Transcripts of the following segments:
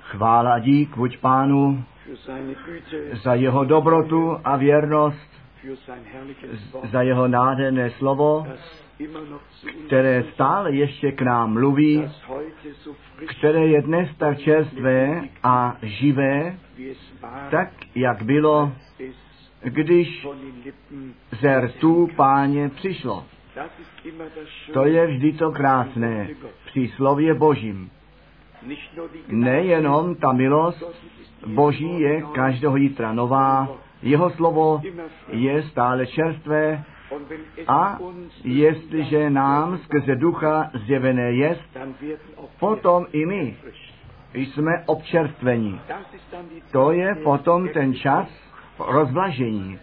Chvála a dík buď pánu za jeho dobrotu a věrnost, za jeho nádherné slovo, které stále ještě k nám mluví, které je dnes tak čerstvé a živé, tak jak bylo, když ze rtů páně přišlo. To je vždy to krásné při slově Božím. Nejenom ta milost Boží je každého jítra nová, jeho slovo je stále čerstvé a jestliže nám skrze ducha zjevené jest, potom i my jsme die To je potom ten čas rozvlažení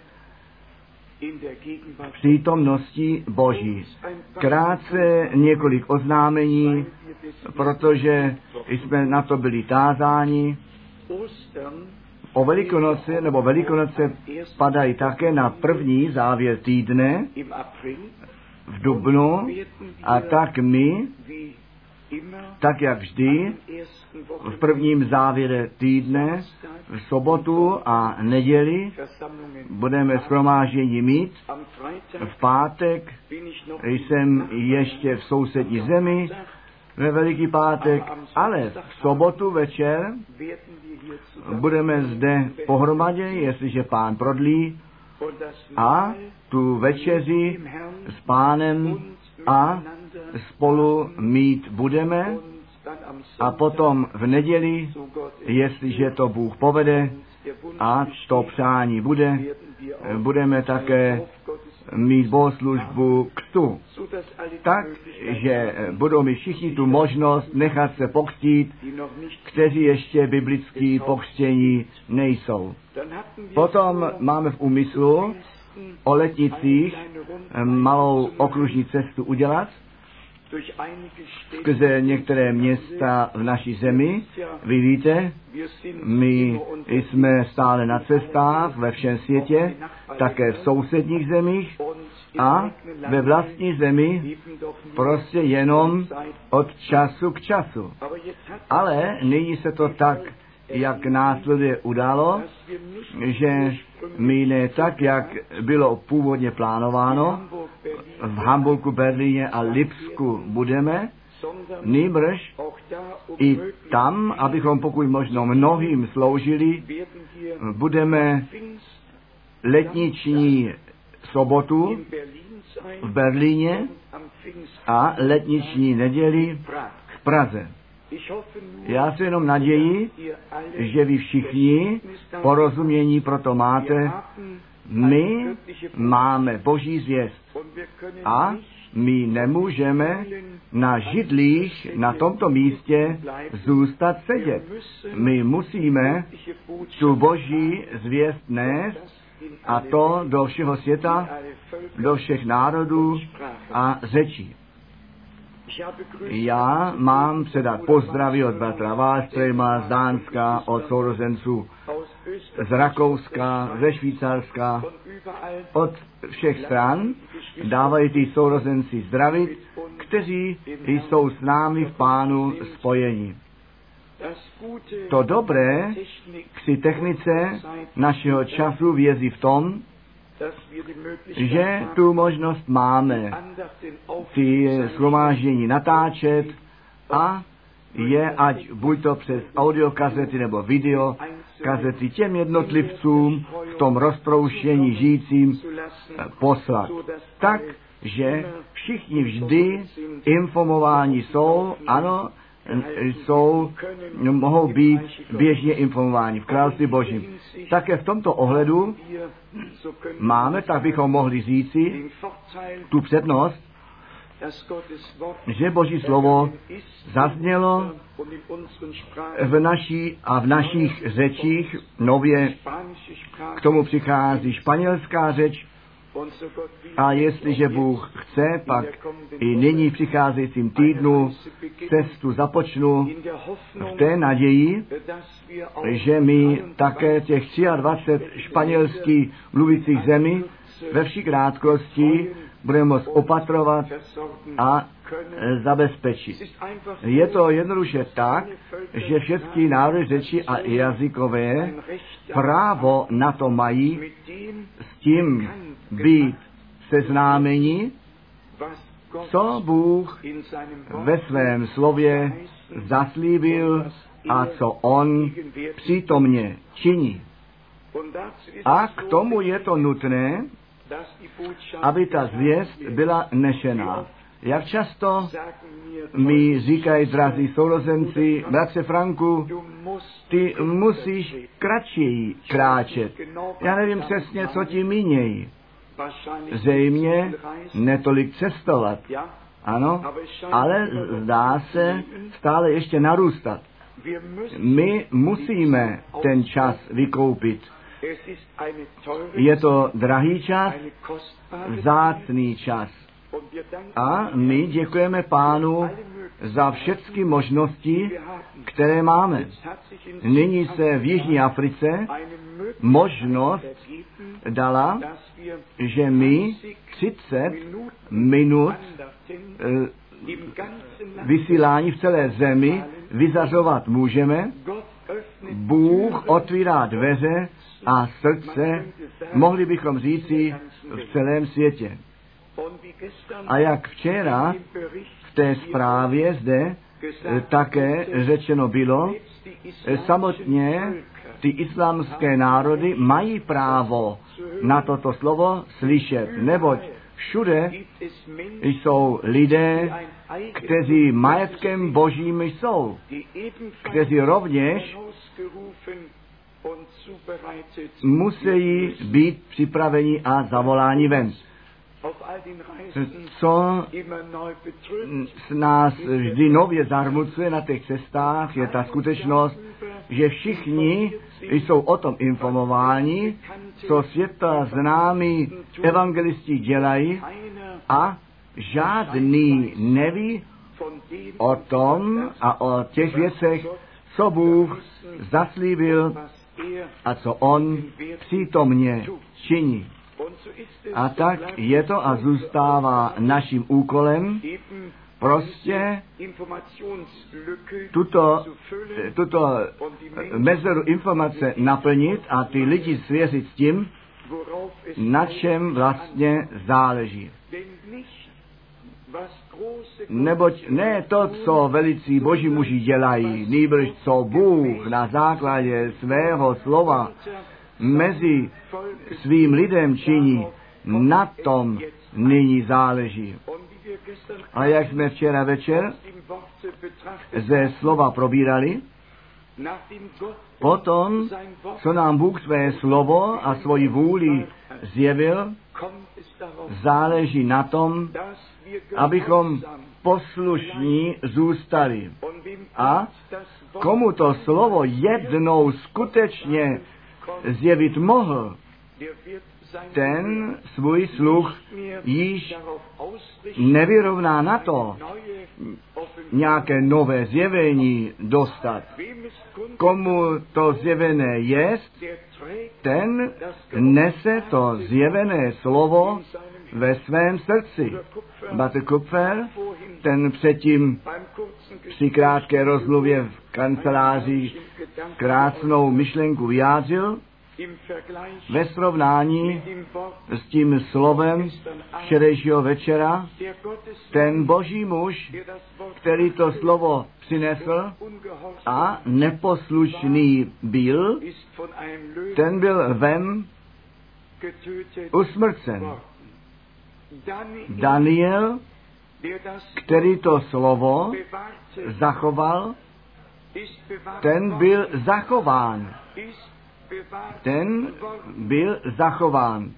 přítomnosti Boží. Krátce několik oznámení, protože jsme na to byli tázáni. O Velikonoce nebo Velikonoce padají také na první závěr týdne v Dubnu a tak my, tak jak vždy, v prvním závěre týdne, v sobotu a neděli budeme schromáždění mít. V pátek jsem ještě v sousední zemi ve Veliký pátek, ale v sobotu večer budeme zde pohromadě, jestliže pán prodlí, a tu večeři s pánem a spolu mít budeme a potom v neděli, jestliže to Bůh povede a to přání bude, budeme také mít bohoslužbu kstu. Tak, že budou mít všichni tu možnost nechat se pokřtít, kteří ještě biblický pokřtění nejsou. Potom máme v úmyslu o letnicích malou okružní cestu udělat. Skrze některé města v naší zemi. Vy víte, my jsme stále na cestách ve všem světě, také v sousedních zemích a ve vlastní zemi prostě jenom od času k času. Ale nyní se to tak, jak následuje udalo, nicht že my ne tak, jak bylo původně plánováno, v Hamburgu, Berlíně a Lipsku budeme, nýbrž i tam, abychom pokud možno mnohým sloužili, budeme letniční sobotu v Berlíně a letniční neděli v Praze. Já si jenom naději, že vy všichni porozumění proto máte. My máme boží zvěst a my nemůžeme na židlích na tomto místě zůstat sedět. My musíme tu boží zvěst nést a to do všeho světa, do všech národů a řečí. Já mám předat pozdravy od bratra Wallströma z Dánska, od sourozenců z Rakouska, ze Švýcarska, od všech stran dávají ty sourozenci zdravit, kteří jsou s námi v pánu spojeni. To dobré při technice našeho času vězí v tom, že tu možnost máme ty shromáždění natáčet a je, ať buď to přes audiokazety nebo video, kazety těm jednotlivcům v tom roztroušení žijícím eh, poslat. Tak, že všichni vždy informováni jsou, ano, eh, jsou, mohou být běžně informováni v království božím. Také v tomto ohledu máme, tak bychom mohli říci, tu přednost, že Boží slovo zaznělo v naší a v našich řečích nově. K tomu přichází španělská řeč. A jestliže Bůh chce, pak i nyní v přicházejícím týdnu cestu započnu v té naději, že my také těch 23 španělských mluvících zemí ve vší krátkosti budeme moct opatrovat a eh, zabezpečit. Je to jednoduše tak, že všechny národy řeči a jazykové právo na to mají s tím být seznámeni, co Bůh ve svém slově zaslíbil a co On přítomně činí. A k tomu je to nutné, aby ta zvěst byla nešená. Jak často mi říkají, drazí sourozenci, bratře Franku, ty musíš kratší kráčet. Já nevím přesně, co ti nicht reisen. netolik cestovat. Ano, ale zdá se stále ještě narůstat. My musíme ten čas vykoupit. Je to drahý čas, vzácný čas. A my děkujeme pánu za všechny možnosti, které máme. Nyní se v Jižní Africe možnost dala, že my 30 Minuten minut eh, vysílání v celé zemi vyzařovat můžeme. Bůh otvírá dveře a srdce, mohli bychom říci, v celém světě. A jak včera v té zprávě zde eh, také řečeno bylo, eh, samotně ty islámské národy mají právo na toto slovo slyšet, neboť všude jsou lidé, kteří majetkem božím jsou, kteří rovněž musí být připraveni a zavoláni ven. Co s nás vždy nově zarmucuje na těch cestách, je ta skutečnost, že všichni jsou o tom informováni, co světa známí evangelisti dělají a žádný neví o tom a o těch věcech, co Bůh zaslíbil a co On přítomně činí. A tak je to a zůstává naším úkolem prostě tuto, tuto mezeru informace naplnit a ty lidi svěřit s tím, na čem vlastně záleží. Neboť ne to, co velicí boží muži dělají, nýbrž co Bůh na základě svého slova mezi svým lidem činí, na tom nyní záleží. A jak jsme včera večer ze slova probírali, potom, co nám Bůh své slovo a svoji vůli zjevil, záleží na tom, abychom poslušní zůstali. A komu to slovo jednou skutečně zjevit mohl, ten svůj sluch již nevyrovná na to nějaké nové zjevení dostat. Komu to zjevené jest, ten nese to zjevené slovo ve svém srdci. Bate Kupfer, ten předtím při krátké rozmluvě v kanceláři krásnou myšlenku vyjádřil ve srovnání s tím slovem včerejšího večera. Ten boží muž, který to slovo přinesl a neposlušný byl, ten byl vem usmrcen. Daniel, který to slovo zachoval, ten byl zachován. Ten byl zachován.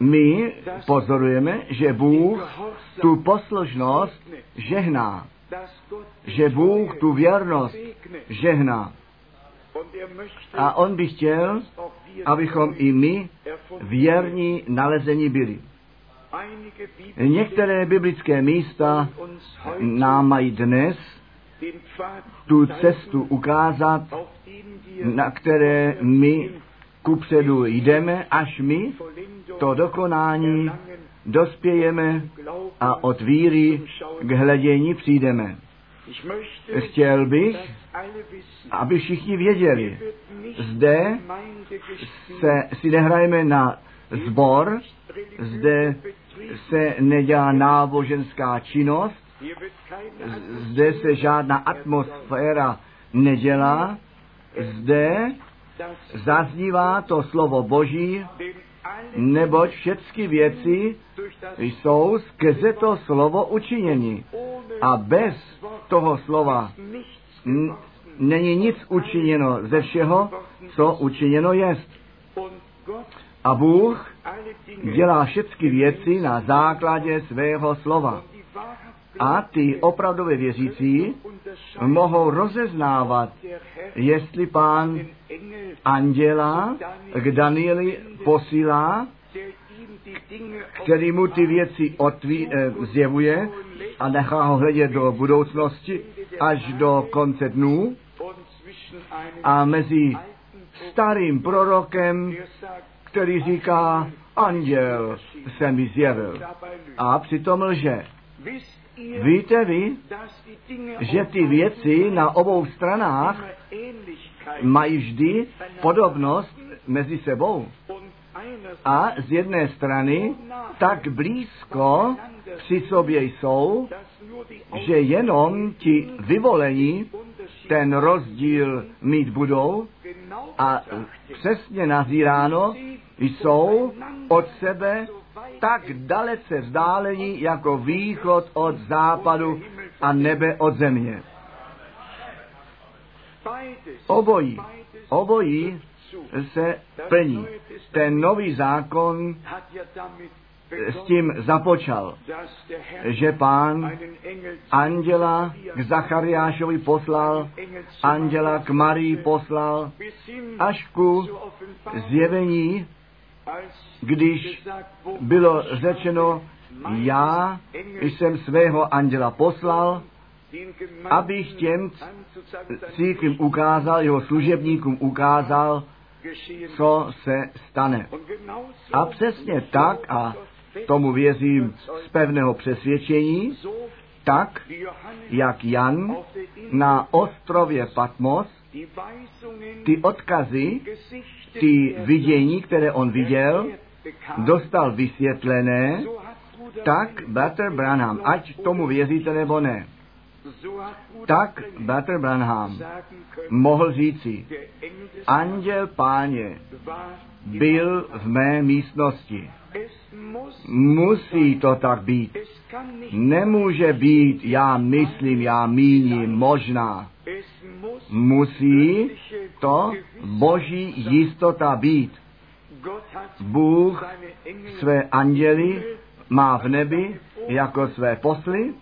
My pozorujeme, že Bůh tu poslušnost žehná, že Bůh tu věrnost žehná. A on by chtěl, abychom i my věrní nalezení byli. Některé biblické místa nám mají dnes tu cestu ukázat, na které my kupředu jdeme, až my to dokonání dospějeme a od víry k hledění přijdeme. Chtěl bych, aby všichni věděli, zde se si nehrajeme na zbor, zde se nedělá náboženská činnost, zde se žádná atmosféra nedělá, zde zaznívá to slovo Boží, neboť všechny věci jsou skrze to slovo učiněni. A bez toho slova není nic učiněno ze všeho, co učiněno jest. A Bůh dělá všechny věci na základě svého slova. A ty opravdově věřící mohou rozeznávat, jestli pán anděla k Danieli posílá, který mu ty věci otví, eh, zjevuje a nechá ho hledět do budoucnosti až do konce dnů a mezi starým prorokem, který říká, anděl se mi zjevil a přitom lže. Víte vy, že ty věci na obou stranách mají vždy podobnost mezi sebou. A z jedné strany tak blízko při sobě jsou, že jenom ti vyvolení ten rozdíl mít budou a přesně nazíráno jsou od sebe tak dalece vzdálení jako východ od západu a nebe od země. Obojí, obojí se plní. Ten nový zákon s tím započal, že pán anděla k Zachariášovi poslal, anděla k Marii poslal, až ku zjevení, když bylo řečeno, já jsem svého anděla poslal, abych těm církvím ukázal, jeho služebníkům ukázal, co se stane. A přesně tak, a tomu věřím z pevného přesvědčení, tak, jak Jan na ostrově Patmos ty odkazy, ty vidění, které on viděl, dostal vysvětlené, tak Bratr Branham, ať tomu věříte nebo ne, tak Bratr Branham mohl říci, anděl páně byl v mé místnosti. Musí to tak být. Nemůže být, já myslím, já míním, možná. Musí to boží jistota být. Bůh své anděly má v nebi jako své posly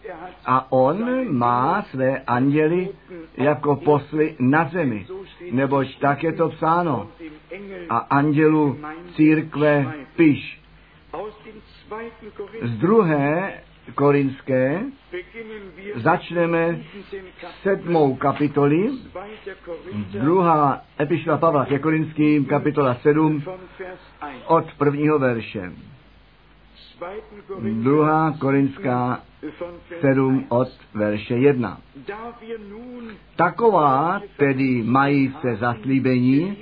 a on má své anděly jako posly na zemi. Nebož tak je to psáno. A andělu církve piš. Z druhé korinské začneme sedmou kapitoli, druhá epištola Pavla ke korinským, kapitola 7, od prvního verše. Druhá Korinská 7 od verše 1. Taková tedy mají se zaslíbení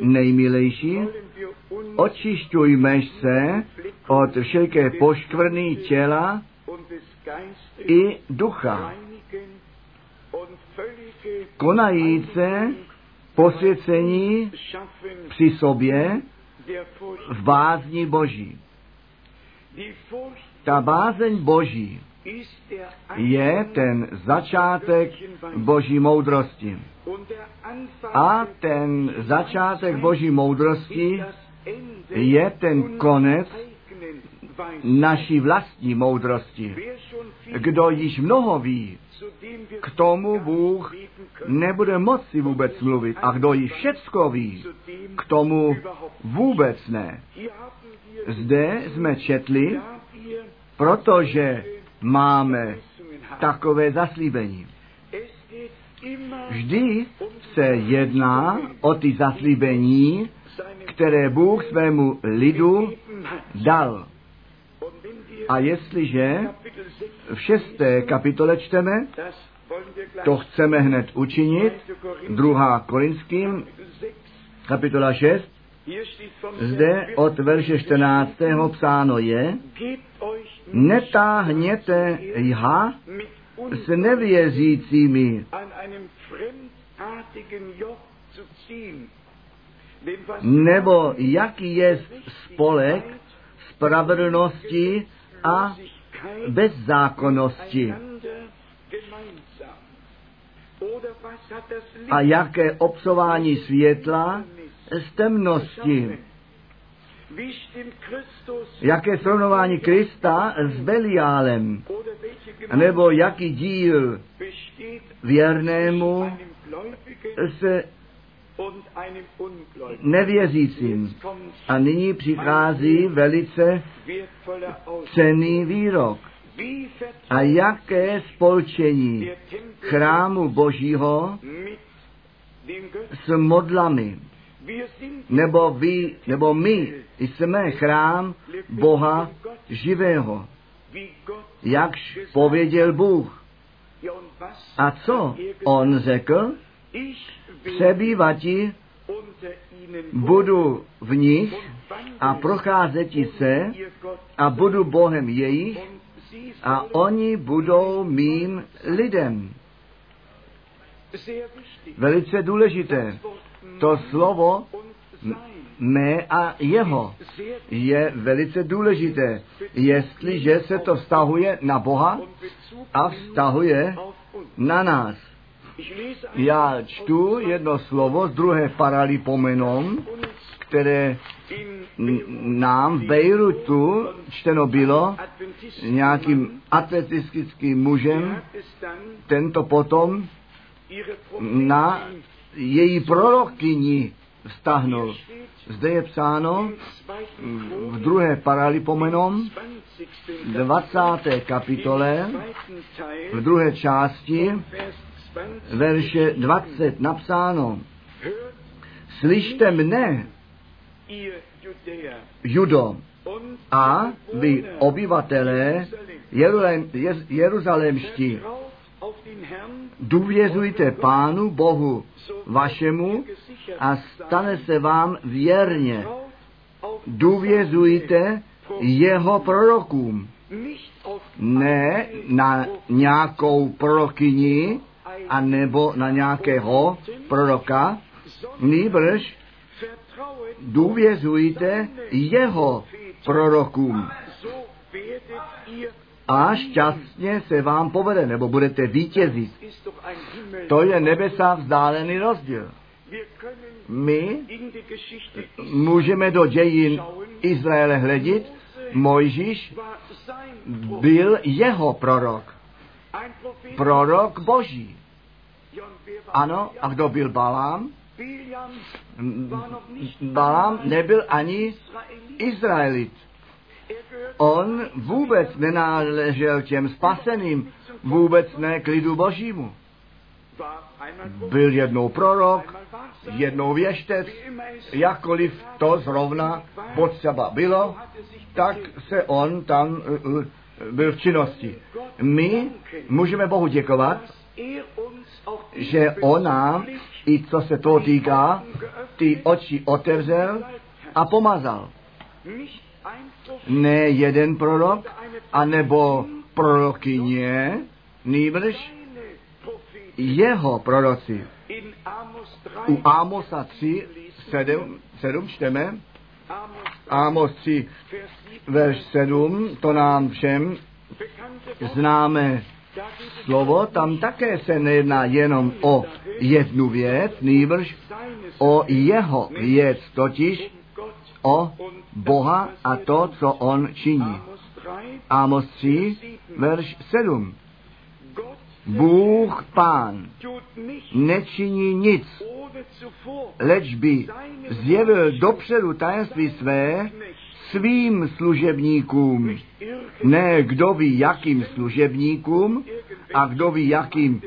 nejmilejší, očišťujme se od všeliké poškvrny těla i ducha, konajíce posvěcení při sobě v bázni Boží. Ta bázeň Boží je ten začátek Boží moudrosti. A ten začátek Boží moudrosti je ten konec naší vlastní moudrosti. Kdo již mnoho ví, k tomu Bůh nebude moci vůbec mluvit. A kdo již všecko ví, k tomu vůbec ne. Zde jsme četli, protože máme takové zaslíbení. Vždy se jedná o ty zaslíbení, které Bůh svému lidu dal. A jestliže Kapitel 6 v šesté kapitole čteme, to chceme hned učinit, 1. Korinther druhá Korinským, Kapitel 6 kapitola 6, Hier steht von zde od verše 14. psáno je, netáhněte jha s nevěřícími, nebo jaký je spolek spravedlnosti a bezzákonnosti. A jaké obsování světla z temnosti. Jaké srovnování Krista s Beliálem. Nebo jaký díl věrnému einem Gläubigen s und einem Ungläubigen? nevěřícím. A nyní přichází velice cený výrok. A jaké spolčení chrámu Božího s modlami. Nebo vy, nebo my jsme chrám Boha živého. Jakž pověděl Bůh. A co on řekl? Přebývati budu v nich a procházeti se a budu Bohem jejich a oni budou mým lidem. Velice důležité. To slovo mé a jeho je velice důležité, jestliže se to vztahuje na Boha a vztahuje na nás. Já čtu jedno slovo z druhé paralipomenon, uns které nám v Bejrutu čteno bylo nějakým atletistickým mužem, tento potom na její prorokyni vztahnul. Zde je psáno v druhé paralipomenon 20. 20. kapitole v druhé části Vers 20, verše 20 napsáno Slyšte mne, Judo, a vy obyvatelé Jeruzalém, důvěřujte Pánu Bohu vašemu a stane se vám věrně. Důvěřujte jeho prorokům, ne na nějakou prorokyni a nebo na nějakého proroka, nýbrž důvěřujte jeho prorokům a šťastně se vám povede, nebo budete vítězit. To je nebesa vzdálený rozdíl. My můžeme do dějin Izraele hledit, Mojžíš byl jeho prorok, prorok boží. Ano, a kdo byl Balám? Balám nebyl ani. Izraelit. On vůbec nenáležel těm spaseným, vůbec ne k lidu božímu. Byl jednou prorok, jednou věštec, jakkoliv to zrovna potřeba bylo, tak se on tam uh, uh, byl v činnosti. My můžeme Bohu děkovat, že on nám, i co se toho týká, ty oči otevřel a pomazal. Ne jeden prorok, anebo prorokyně, nýbrž jeho proroci. In Amos 3, U Amosa 3, 7, 7 čteme, Amos 3, Amos 3, Vers 7, verš 7, to nám všem známe slovo, tam také se nejedná jenom o jednu věc, nýbrž o jeho věc, totiž. O Boha a to, co on činí. Amos 3, Amos 3, verš 7. Gott Bůh Pán nečiní nic, leč by zjevil dopředu tajemství své svým služebníkům. Ne kdo ví jakým služebníkům a kdo ví jakým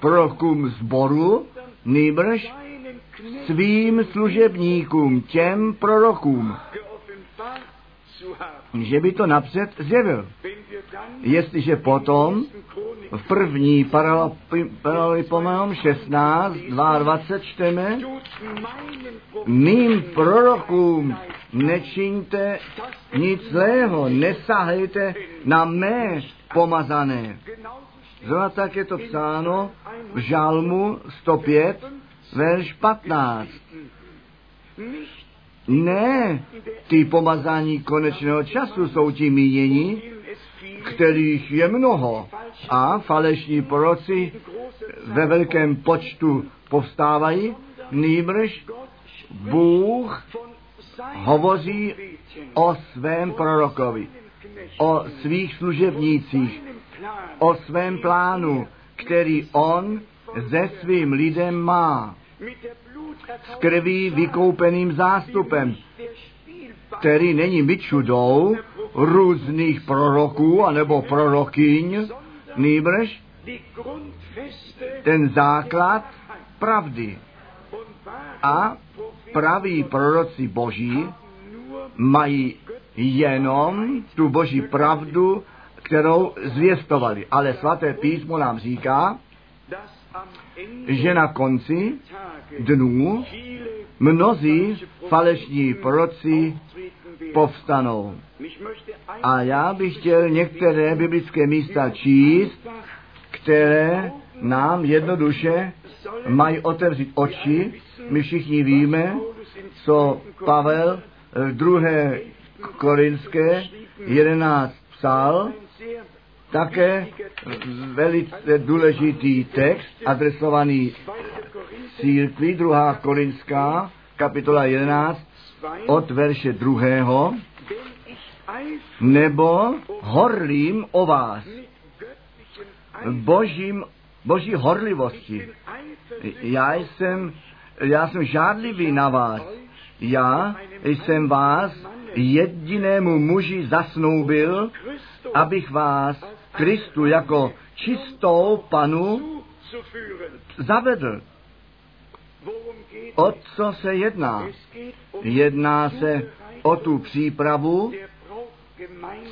prorokům zboru, nýbrž svým služebníkům, těm prorokům. že by to napřed zjevil. Jestliže potom v první paralipomenu 16, 22 čteme, mým prorokům nečiňte nic zlého, nesahejte na mé pomazané. Zrovna tak je to psáno v Žalmu 105, verš 15. Ne, ty pomazání konečného času jsou ti míněni, kterých je mnoho a falešní proroci ve velkém počtu povstávají, nýbrž Bůh hovoří o svém prorokovi, o svých služebnících, o svém plánu, který on ze svým lidem má. S krví vykoupeným zástupem, který není myčudou různých proroků anebo prorokyň, nýbrž ten základ pravdy. A praví proroci boží mají jenom tu boží pravdu, kterou zvěstovali. Ale svaté písmo nám říká, že na konci dnů mnozí falešní proroci povstanou. A já bych chtěl některé biblické místa číst, které nám jednoduše mají otevřít oči. My všichni víme, co Pavel v druhé korinské 11 psal, také velice důležitý text adresovaný církvi, druhá korinská, kapitola 11, od verše druhého, nebo horlím o vás, božím, boží horlivosti. Já jsem, já jsem žádlivý na vás. Já jsem vás jedinému muži zasnoubil, abych vás Kristu jako čistou panu zavedl. O co se jedná? Jedná se o tu přípravu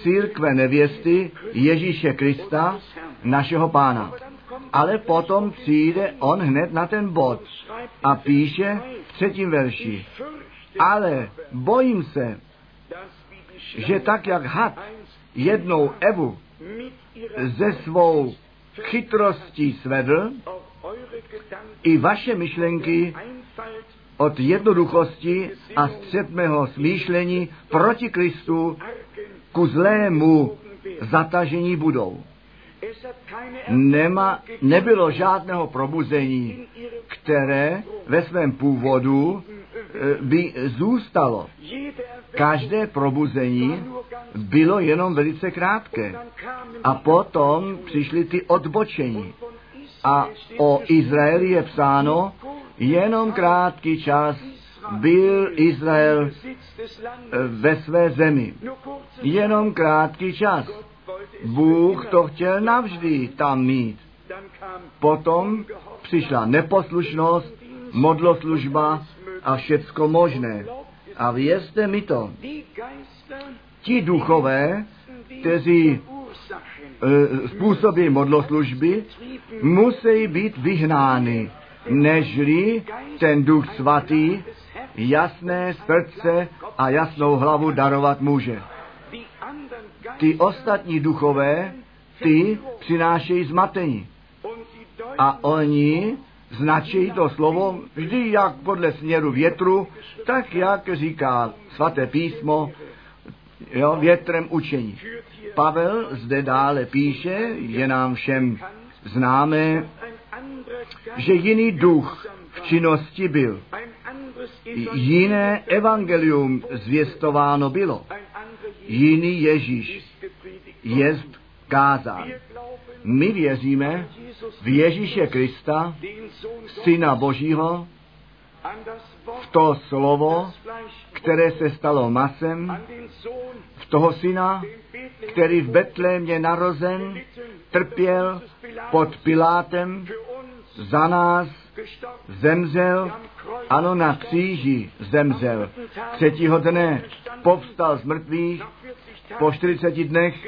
církve nevěsty Ježíše Krista, našeho pána. Ale potom přijde on hned na ten bod a píše v třetím verši. Ale bojím se, že tak jak had jednou Evu ze svou chytrostí svedl, i vaše myšlenky od jednoduchosti a střetného smýšlení proti Kristu ku zlému zatažení budou. Nema, nebylo žádného probuzení, které ve svém původu e, by zůstalo. Každé probuzení bylo jenom velice krátké. A potom přišly ty odbočení. A o Izraeli je psáno, jenom krátký čas byl Izrael ve své zemi. Jenom krátký čas. Bůh to chtěl navždy tam mít. Potom přišla neposlušnost, modloslužba a všecko možné. A vězte mi to, ti duchové, kteří e, způsobí modloslužby, musí být vyhnány, nežli ten duch svatý jasné srdce a jasnou hlavu darovat může. Ty ostatní duchové, ty přinášejí zmatení. A oni značí to slovo vždy jak podle směru větru, tak jak říká svaté písmo, jo, větrem učení. Pavel zde dále píše, je nám všem známé, že jiný duch v činnosti byl. Jiné evangelium zvěstováno bylo. Jiný Ježíš jest kázán. My věříme v Ježíše Krista, Syna Božího, v to slovo, které se stalo masem, v toho syna, který v Betlémě narozen, trpěl pod Pilátem, za nás zemřel, ano, na kříži zemřel. Třetího dne povstal z mrtvých po 40 dnech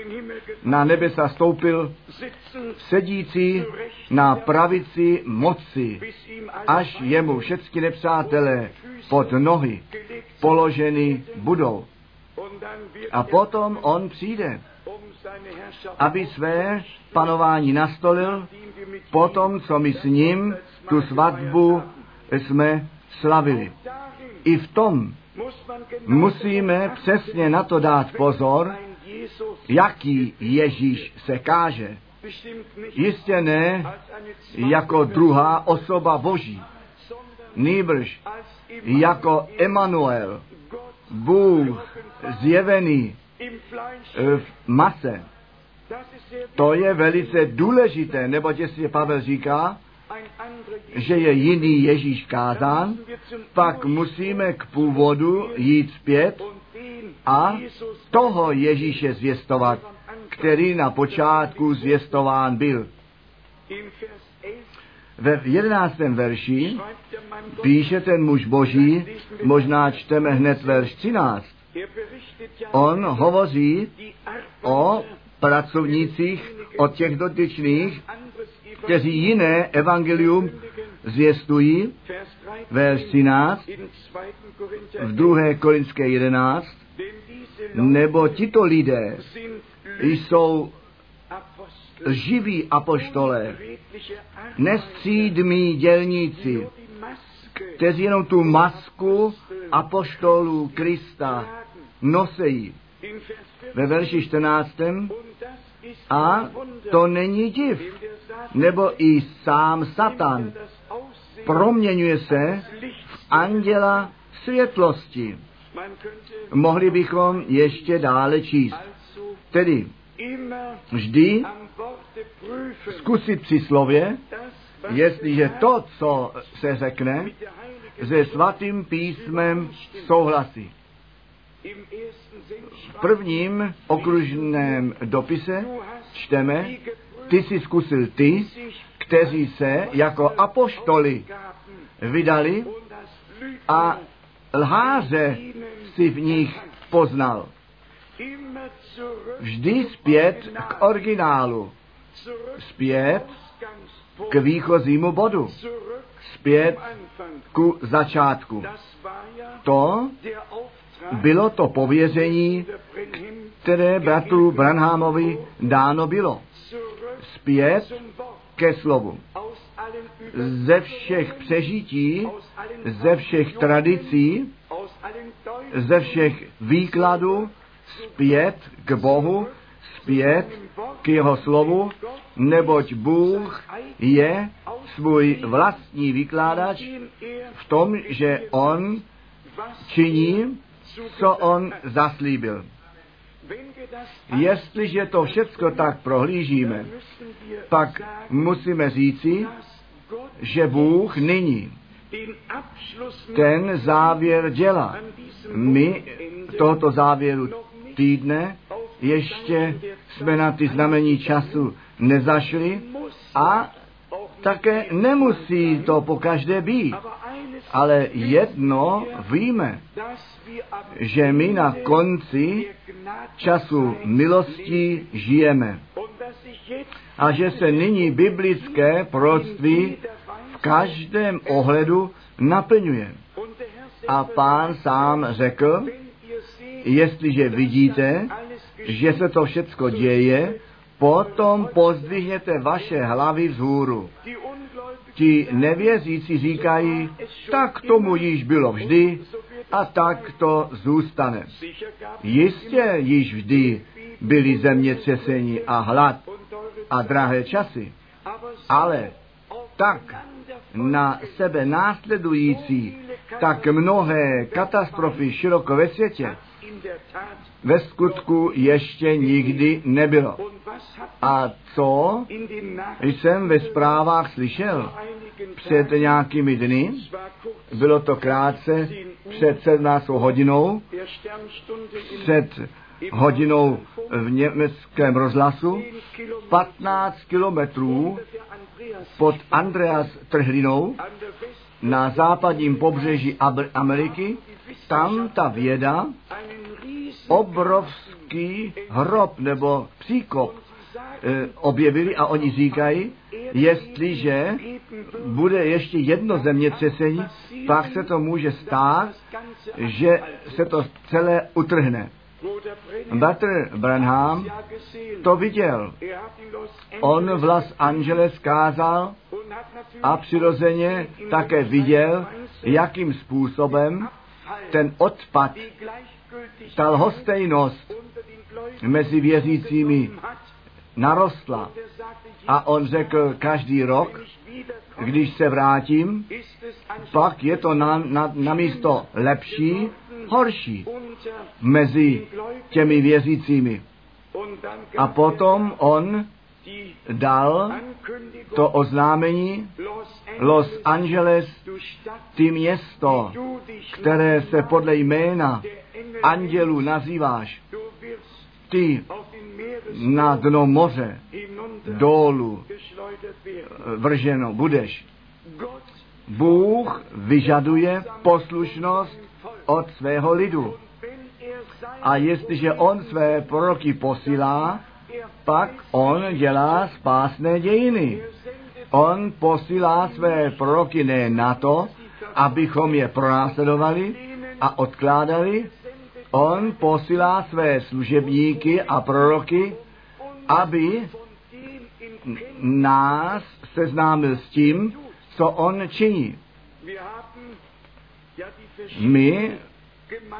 na nebesa stoupil, sedící na pravici moci, až jemu všechny nepřátelé pod nohy položeny budou. A potom on přijde, aby své panování nastolil, potom, co my s ním tu svatbu jsme slavili. I v tom musíme přesně na to dát pozor, jaký Ježíš se káže. Jistě ne jako druhá osoba Boží, nýbrž jako Emanuel, Bůh zjevený v mase. To je velice důležité, neboť jestli Pavel říká, že je jiný Ježíš kázán, pak musíme k původu jít zpět a toho Ježíše zvěstovat, který na počátku zvěstován byl. Ve jedenáctém verši píše ten muž boží, možná čteme hned verš 13. On hovoří o pracovnících, o těch dotyčných, kteří jiné evangelium zvěstují, verš 13, v druhé Korinské 11, nebo tito lidé jsou živí apoštolé, nestřídmí dělníci, kteří jenom tu masku apoštolů Krista nosejí. Ve verši 14. A to není div, nebo i sám Satan proměňuje se v anděla světlosti. Mohli bychom ještě dále číst. Tedy vždy zkusit při slově, jestliže to, co se řekne, se svatým písmem souhlasí. V prvním okružném dopise čteme, ty si zkusil ty, kteří se jako apoštoli vydali a lháře si v nich poznal. Vždy zpět k originálu, zpět k výchozímu bodu, zpět ku začátku. To bylo to pověření, které bratru Branhamovi dáno bylo. Zpět ke slovu. Ze všech přežití, ze všech tradicí, ze všech výkladů, zpět k Bohu, zpět k jeho slovu, neboť Bůh je svůj vlastní vykládač v tom, že on činí, co on zaslíbil. Jestliže to všecko tak prohlížíme, pak musíme říci, že Bůh nyní ten závěr dělá. My tohoto závěru týdne ještě jsme na ty znamení času nezašli a také nemusí to po každé být. Ale jedno víme, že my na konci času milosti žijeme. A že se nyní biblické proroctví v každém ohledu naplňuje. A pán sám řekl, jestliže vidíte, že se to všecko děje, potom pozdvihněte vaše hlavy vzhůru. Ti nevěřící říkají, tak tomu již bylo vždy a tak to zůstane. Jistě již vždy byly zemětřesení a hlad a drahé časy, ale tak na sebe následující tak mnohé katastrofy široko ve světě ve skutku ještě nikdy nebylo. A co jsem ve zprávách slyšel? Před nějakými dny, bylo to krátce před 17 hodinou, před hodinou v německém rozhlasu, 15 kilometrů pod Andreas Trhlinou na západním pobřeží Ameriky, tam ta věda obrovskou velký hrob nebo příkop e, objevili a oni říkají, jestliže bude ještě jedno zemětřesení, pak se to může stát, že se to celé utrhne. Bratr Branham to viděl. On v Los Angeles kázal a přirozeně také viděl, jakým způsobem ten odpad, ta lhostejnost mezi věřícími narostla. A on řekl každý rok, když se vrátím, pak je to na, na, na místo lepší, horší mezi těmi věřícími. A potom on dal to oznámení Los Angeles, ty město, které se podle jména andělů nazýváš, ty na dno moře dolů vrženo budeš. Bůh vyžaduje poslušnost od svého lidu. A jestliže on své proroky posílá, pak on dělá spásné dějiny. On posílá své proroky ne na to, abychom je pronásledovali a odkládali. On posílá své služebníky a proroky, aby nás seznámil s tím, co on činí. My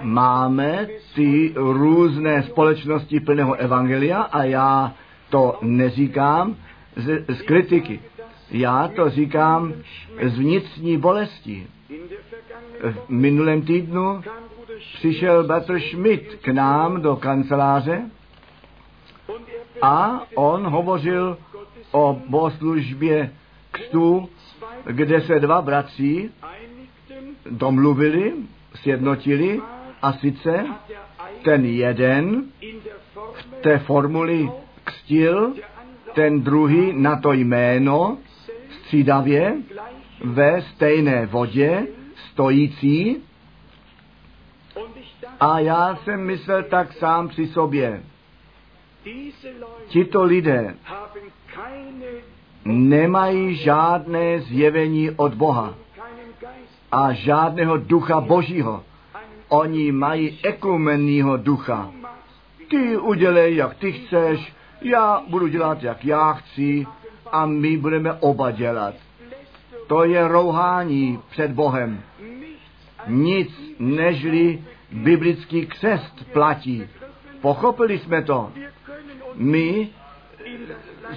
máme ty různé společnosti plného evangelia a já to neříkám z, z kritiky. Já to říkám z vnitřní bolesti. V minulém týdnu přišel Bratr Schmidt k nám do kanceláře a on hovořil o bohoslužbě kstu, kde se dva bratři domluvili, sjednotili a sice ten jeden v té formuli kstil, ten druhý na to jméno střídavě ve stejné vodě stojící a já jsem myslel tak sám při sobě. Tito lidé nemají žádné zjevení od Boha a žádného ducha božího. Oni mají ekumenního ducha. Ty udělej, jak ty chceš, já budu dělat, jak já chci a my budeme oba dělat. To je rouhání před Bohem. Nic nežli biblický křest platí. Pochopili jsme to. My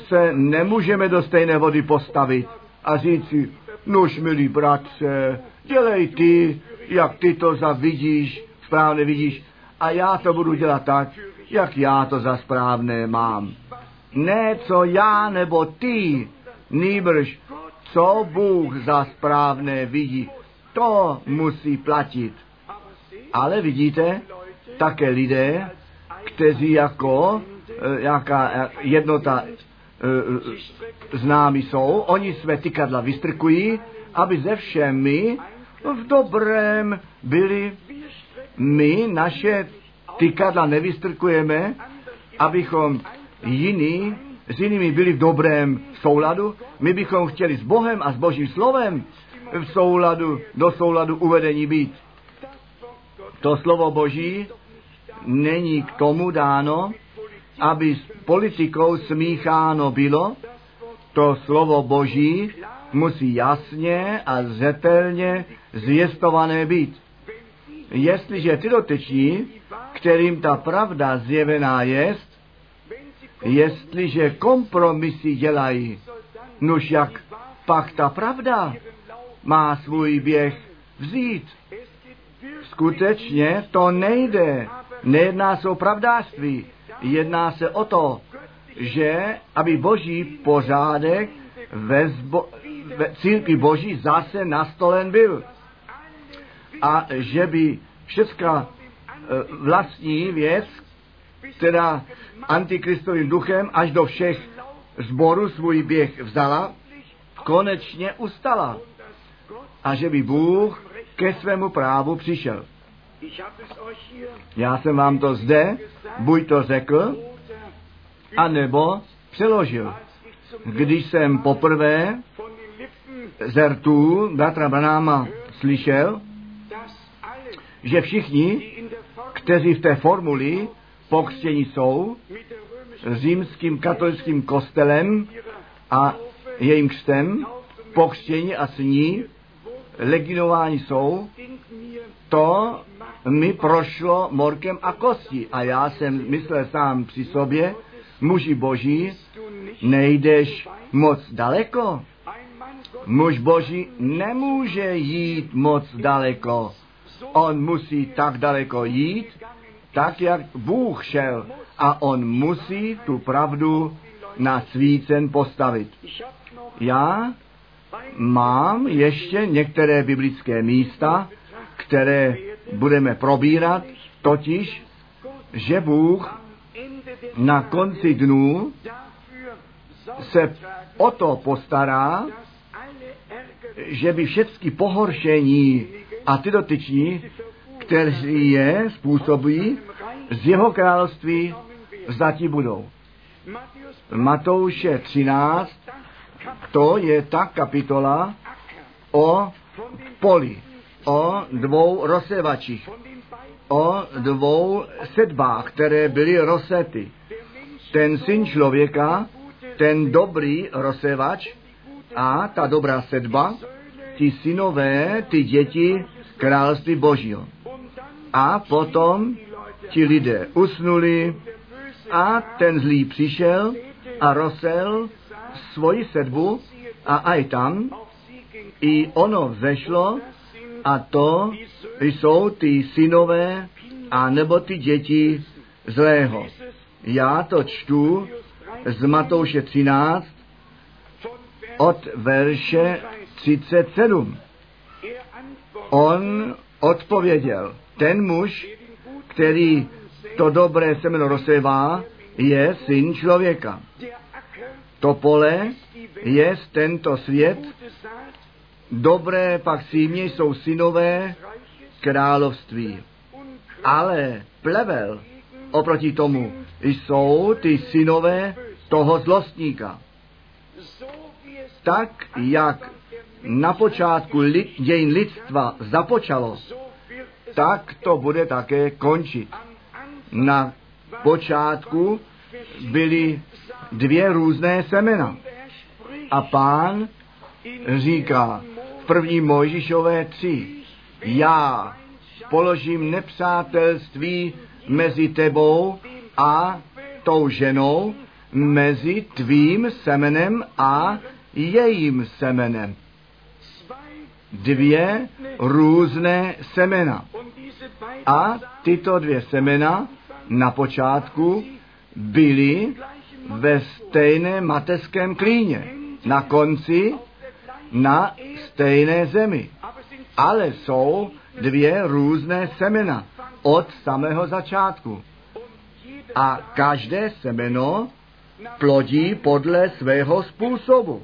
se nemůžeme do stejné vody postavit a říci, nuž milý bratře, dělej ty, jak ty to zavidíš, správně vidíš, a já to budu dělat tak, jak já to za správné mám. Ne co já nebo ty, nýbrž co Bůh za správné vidí, to musí platit. Ale vidíte, také lidé, kteří jako eh, jaká jednota eh, známí jsou, oni své tykadla vystrkují, aby ze všemi v dobrém byli. My naše tykadla nevystrkujeme, abychom jiný, s jinými byli v dobrém souladu. My bychom chtěli s Bohem a s Božím slovem v souladu, do souladu uvedení být. To slovo Boží není k tomu dáno, aby s politikou smícháno bylo. To slovo Boží musí jasně a zřetelně zvěstované být. Jestliže ty doteční, kterým ta pravda zjevená jest, jestliže kompromisy dělají, nuž jak pak ta pravda má svůj běh vzít. Skutečně to nejde. Nejedná se o pravdářství. Jedná se o to, že aby boží pořádek ve, zbo, ve církvi boží zase nastolen byl. A že by všechna e, vlastní věc, která antikristovým duchem až do všech zborů svůj běh vzala, konečně ustala. A že by Bůh ke svému právu přišel. Já jsem vám to zde buď to řekl, anebo přeložil. Když jsem poprvé von den Lippen, z rtů bratra Branáma slyšel, že všichni, kteří v té formuli pokřtění jsou, římským katolickým kostelem a jejím křtem, pokřtění a sní, legionováni jsou, to mi prošlo morkem a kostí. A já jsem myslel sám při sobě, muži boží, nejdeš moc daleko. Muž boží nemůže jít moc daleko. On musí tak daleko jít, tak jak Bůh šel. A on musí tu pravdu na svícen postavit. Já mám ještě některé biblické místa, které budeme probírat, totiž, že Bůh na konci dnů se o to postará, že by všechny pohoršení a ty dotyční, kteří je způsobují, z jeho království vzati budou. Matouše 13, to je ta kapitola o poli, o dvou rozsevačích, o dvou sedbách, které byly rozsety. Ten syn člověka, ten dobrý rozsevač a ta dobrá sedba, ti synové, ty děti království božího. A potom ti lidé usnuli a ten zlý přišel a rosel svoji sedbu a aj tam i ono vzešlo a to jsou ty synové a nebo ty děti zlého. Já to čtu z Matouše 13 von Vers od verše 37. er antwortet, On odpověděl, ten muž, který to dobré semeno rozsévá, je syn člověka. To pole je tento svět, dobré pak símě jsou synové království. Ale plevel oproti tomu jsou ty synové toho zlostníka. Tak, jak na počátku li, dějin lidstva započalo, tak to bude také končit. Na počátku byly dvě různé semena. A pán říká v první Mojžišové tři, já položím nepřátelství mezi tebou a tou ženou, mezi tvým semenem a jejím semenem. Dvě různé semena. A tyto dvě semena na počátku byly ve stejné mateřském klíně. Na konci na stejné zemi. Ale jsou dvě různé semena od samého začátku. A každé semeno plodí podle svého způsobu.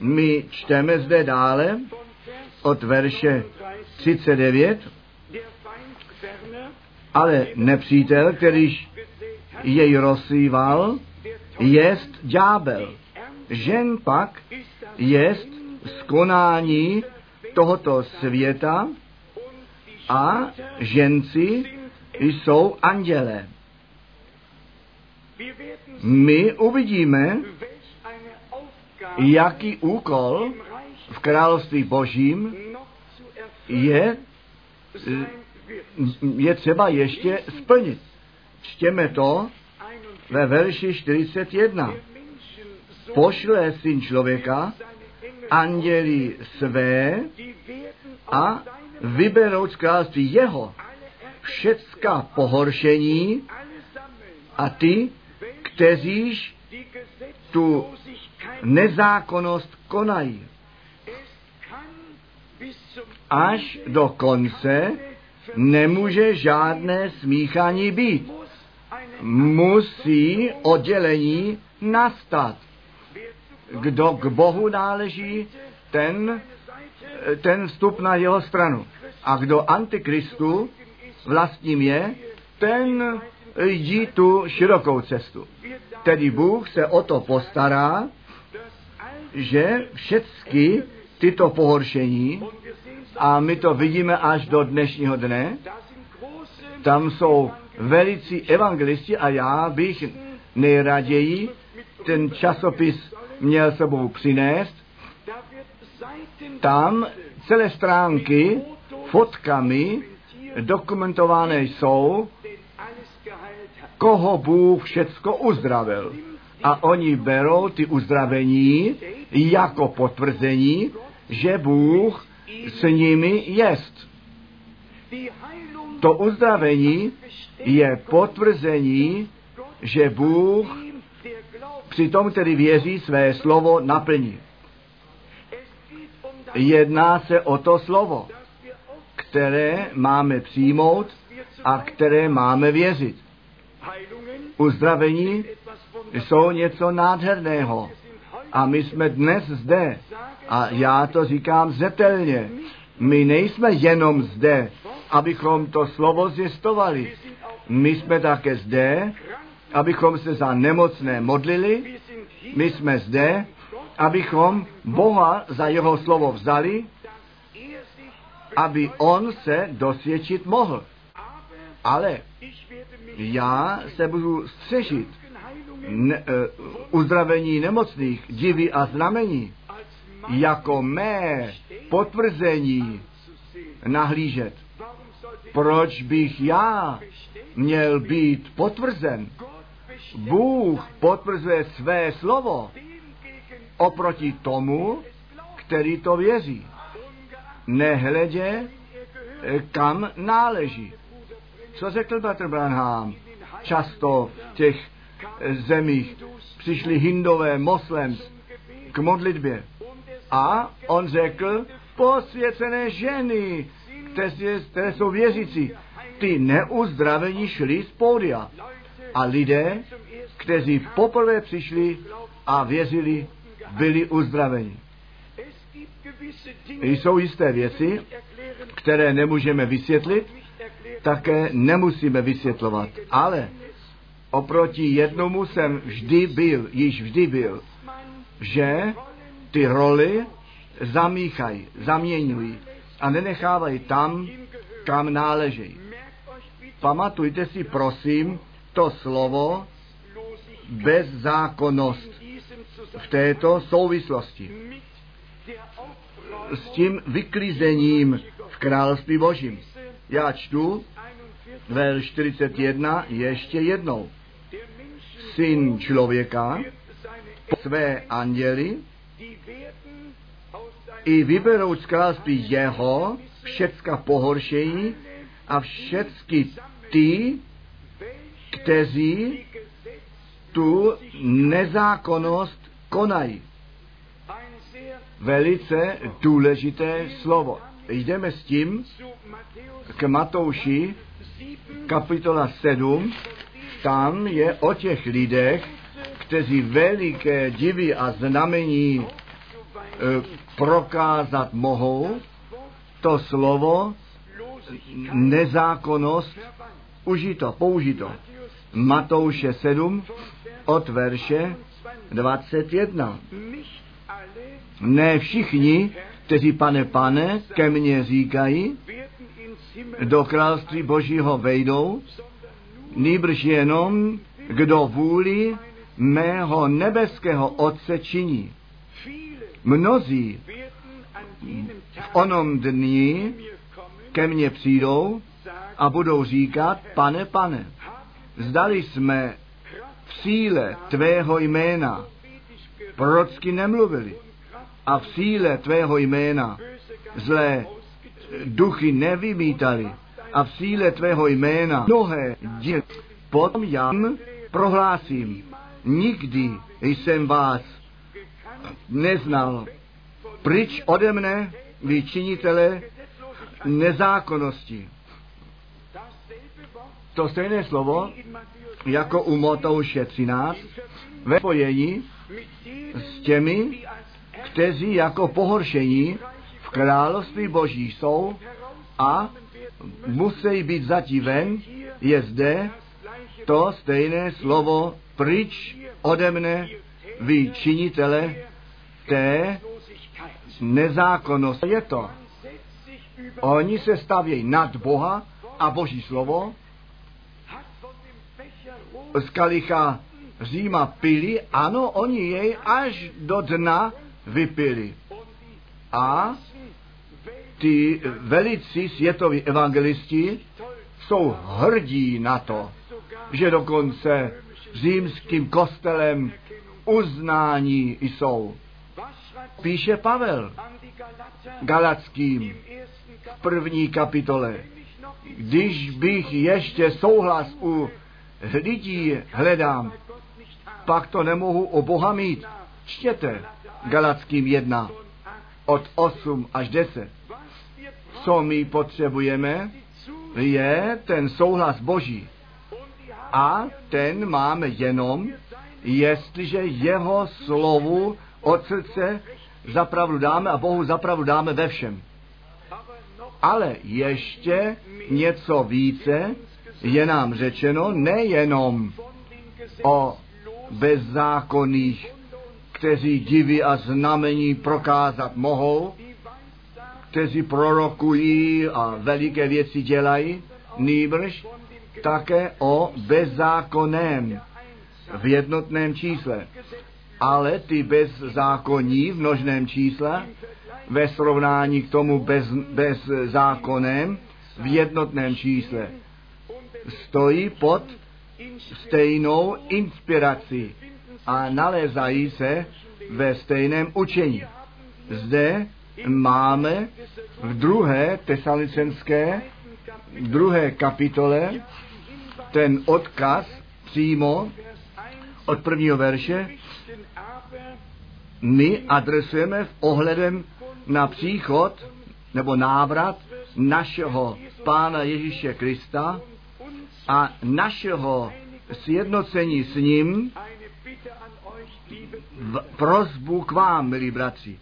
My čteme zde dále od verše 30 39, der Feind Werner ale nepřítel, kterýž gesät hat, jej rozsýval, jest ďábel. Žen pak jest skonání tohoto světa a ženci jsou werden My uvidíme, jaký úkol v království božím je, je třeba ještě splnit. Čtěme to 41. ve verši 41. Der Menschensohn Pošle syn člověka anděli své a vyberou z království jeho všecka pohoršení a ty, kteříž tu nezákonnost konají. Až do konce nemůže žádné smíchání být. Musí oddělení nastat. Kdo k Bohu náleží, ten, ten vstup na jeho stranu. A kdo antikristu vlastním je, ten jdi tu širokou cestu. Tedy Bůh se o to postará, že všechny tyto pohoršení, a my to vidíme až do dnešního dne, tam jsou velicí evangelisti a já bych nejraději ten časopis měl sebou přinést. Tam celé stránky fotkami dokumentované jsou, koho Bůh všecko uzdravil. A oni berou ty uzdravení jako potvrzení, že Bůh s nimi jest. To uzdravení je potvrzení, že Bůh při tom, který věří, své slovo naplní. Jedná se o to slovo, které máme přijmout a které máme věřit. Uzdravení jsou něco nádherného. A my jsme dnes zde. A já to říkám zetelně. My nejsme jenom zde, abychom to slovo zjistovali. My jsme také zde, abychom se za nemocné modlili. My jsme zde, abychom Boha za jeho slovo vzali, aby on se dosvědčit mohl. Ale já se budu střežit ne, uh, uzdravení nemocných, divy a znamení jako mé potvrzení nahlížet. Proč bych já měl být potvrzen? Bůh potvrzuje své slovo oproti tomu, který to věří. Nehledě, kam náleží. Co řekl Petr Branham? Často v těch zemích přišli hindové, moslems k modlitbě. A on řekl, posvěcené ženy, které, které jsou věřící, ty neuzdravení šli z pódia. A lidé, kteří poprvé přišli a věřili, byli uzdraveni. Jsou jisté věci, které nemůžeme vysvětlit, také nemusíme vysvětlovat. Ale oproti jednomu jsem vždy byl, již vždy byl, že ty roly zamíchají, zaměňují a nenechávají tam, kam náležejí. Pamatujte si, prosím, to slovo bezzákonnost v této souvislosti. S tím vyklízením v království božím. Já čtu ver 41 ještě jednou. Syn člověka své anděly i vyberou z království jeho všecka pohoršení a všecky ty, kteří tu nezákonnost konají. Velice důležité slovo. Jdeme s tím k Matouši, kapitola 7, tam je o těch lidech, kteří veliké divy a znamení prokázat mohou, to slovo nezákonnost užito, použito. Matouše 7 od verše 21. Ne všichni, kteří pane, pane, ke mně říkají, do království božího vejdou, nýbrž jenom, kdo vůli mého nebeského Otce činí. Mnozí v onom dní ke mně přijdou a budou říkat, pane, pane, zdali jsme v síle tvého jména prorocky nemluvili a v síle tvého jména zlé duchy nevymítali a v síle tvého jména mnohé díl. Potom já prohlásím, nikdy jsem vás neznal. Pryč ode mne, vy činitele nezákonnosti. To stejné slovo, jako u Motouše 13, ve spojení s těmi, kteří jako pohoršení v království boží jsou a musí být zatí ven, je zde to stejné slovo pryč ode mne, vy činitele té nezákonnosti. Je to. Oni se stavějí nad Boha a Boží slovo z kalicha Říma pili, ano, oni jej až do dna vypili. A ty velici světoví evangelisti jsou hrdí na to, že dokonce římským kostelem uznání jsou. Píše Pavel Galackým v první kapitole. Když bych ještě souhlas u lidí hledám, pak to nemohu o Boha mít. Čtěte Galackým 1 od 8 až 10. Co my potřebujeme, je ten souhlas Boží. A ten máme jenom, jestliže jeho slovu od srdce zapravdu dáme a Bohu zapravdu dáme ve všem. Ale ještě něco více je nám řečeno nejenom o bezzákonných, kteří divy a znamení prokázat mohou, kteří prorokují a veliké věci dělají, nýbrž také o bezzákonném v jednotném čísle. Ale ty bezzákonní v množném čísle ve srovnání k tomu bez, bezzákonném v jednotném čísle stojí pod stejnou inspirací a nalézají se ve stejném učení. Zde máme v druhé tesalicenské, druhé kapitole ten odkaz přímo od prvního verše my adresujeme v ohledem na příchod nebo návrat našeho Pána Ježíše Krista a našeho sjednocení s ním v prozbu k vám, milí bratři.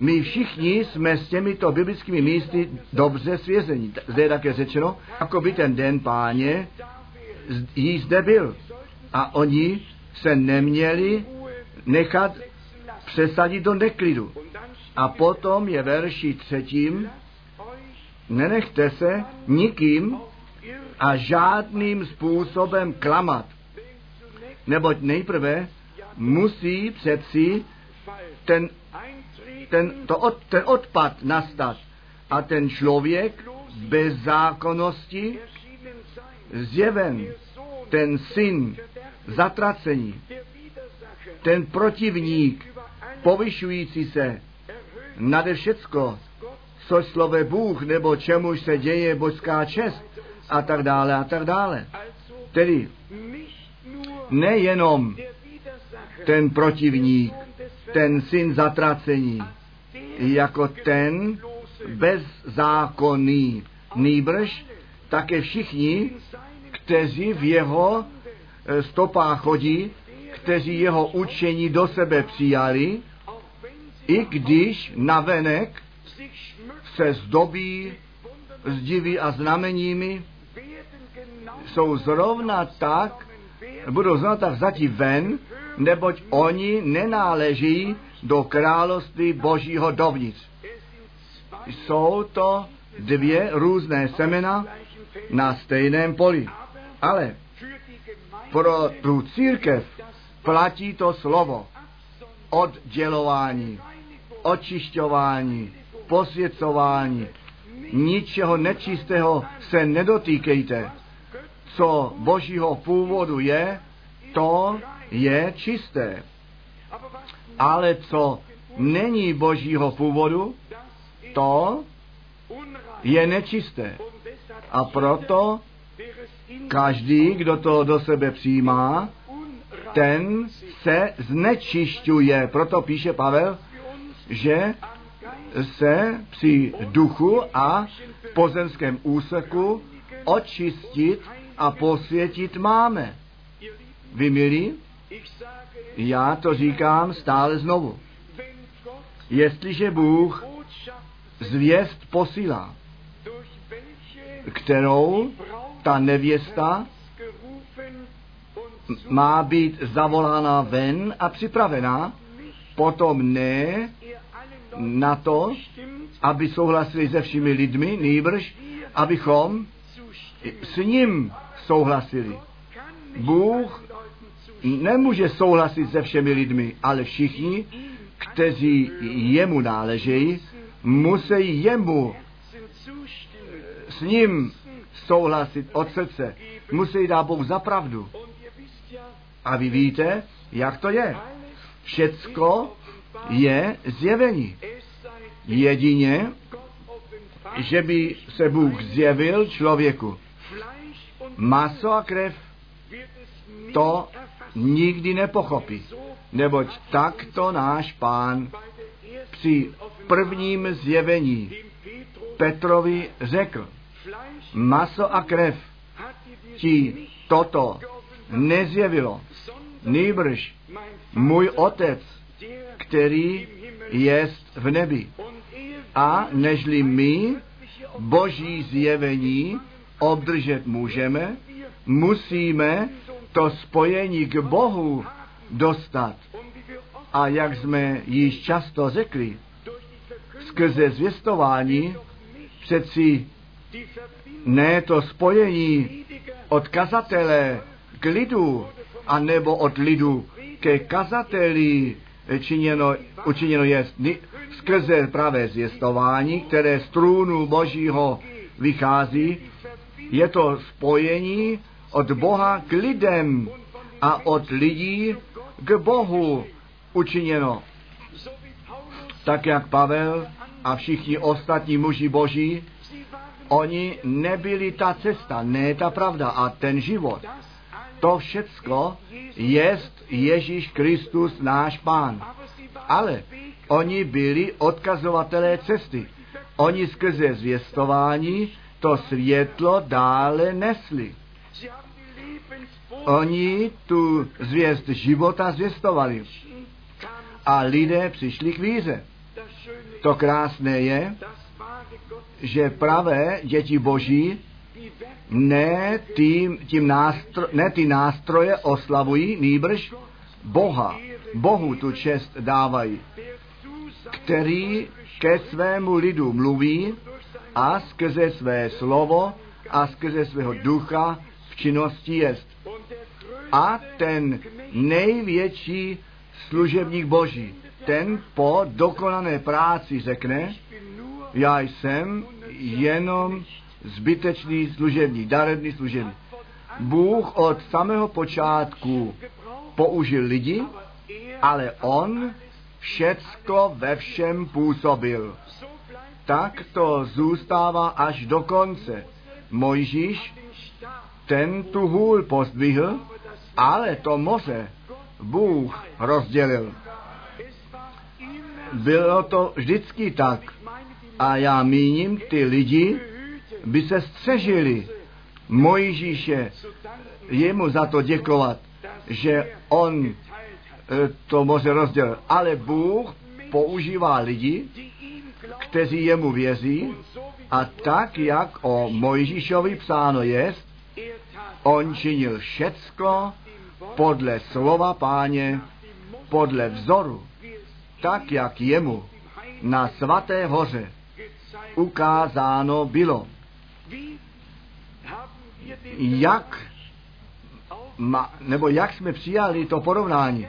My všichni jsme s těmito biblickými místy dobře svězení. Zde je také řečeno, jako by ten den páně jí zde byl. A oni se neměli nechat přesadit do neklidu. A potom je verši třetím, nenechte se nikým a žádným způsobem klamat. Neboť nejprve musí přeci ten, ten, to od, ten odpad nastat. A ten člověk bez zákonnosti zjeven, ten syn zatracení, ten protivník povyšující se nade všecko, což slove Bůh, nebo čemuž se děje božská čest a tak dále a tak dále. Tedy nejenom ten protivník, ten syn zatracení, jako ten bezzákonný, nýbrž také všichni, kteří v jeho stopách chodí, kteří jeho učení do sebe přijali, i když navenek se zdobí zdiví a znameními, jsou zrovna tak, budou zrovna tak vzati ven, neboť oni nenáleží do království Božího dovnitř. Jsou to dvě různé semena na stejném poli. Ale pro tu církev platí to slovo oddělování, očišťování, posvěcování. Ničeho nečistého se nedotýkejte. Co božího původu je, to je čisté. Ale co není božího původu, to je nečisté. A proto každý, kdo to do sebe přijímá, ten se znečišťuje. Proto píše Pavel, že se při duchu a pozemském úseku očistit a posvětit máme. Vy milí, já to říkám stále znovu. Jestliže Bůh zvěst posílá, kterou ta nevěsta má být zavolána ven a připravená, potom ne na to, aby souhlasili se všemi lidmi, nýbrž, abychom s ním souhlasili. Bůh. Nemůže souhlasit se všemi lidmi, ale všichni, kteří jemu náležejí, musí jemu s ním souhlasit od srdce. Musí dát Bůh za pravdu. A vy víte, jak to je. Všecko je zjevení. Jedině, že by se Bůh zjevil člověku. Maso a krev to nikdy nepochopí. Neboť takto náš pán při prvním zjevení Petrovi řekl, maso a krev ti toto nezjevilo, nýbrž můj otec, který jest v nebi. A nežli my boží zjevení obdržet můžeme, musíme to spojení k Bohu dostat. A jak jsme již často řekli, skrze zvěstování přeci ne to spojení od kazatele k lidu, a nebo od lidu ke kazateli činěno, učiněno je skrze pravé zvěstování, které z trůnu Božího vychází, je to spojení od Boha k lidem a od lidí k Bohu učiněno. Tak jak Pavel a všichni ostatní muži boží, oni nebyli ta cesta, ne ta pravda a ten život. To všecko jest Ježíš Kristus náš Pán. Ale oni byli odkazovatelé cesty. Oni skrze zvěstování to světlo dále nesli. Oni tu zvěst života zvěstovali a lidé přišli k víře. To krásné je, že pravé děti boží ne, tím, tím nástro, ne ty nástroje oslavují, nýbrž Boha. Bohu tu čest dávají, který ke svému lidu mluví a skrze své slovo a skrze svého ducha v činnosti jest. A ten největší služebník Boží, ten po dokonané práci řekne, já jsem jenom zbytečný služebník, darebný služebník. Bůh od samého počátku použil lidi, ale on všecko ve všem působil. Tak to zůstává až do konce. Mojžíš ten tu hůl pozdvihl, ale to moře Bůh rozdělil. Bylo to vždycky tak. A já míním, ty lidi by se střežili Mojžíše, jemu za to děkovat, že on eh, to moře rozdělil. Ale Bůh používá lidi, kteří jemu věří a tak, jak o Mojžíšovi psáno tat on činil všecko podle slova páně, podle vzoru, tak, jak jemu na svaté hoře ukázáno bylo. Jak, ma, nebo jak jsme přijali to porovnání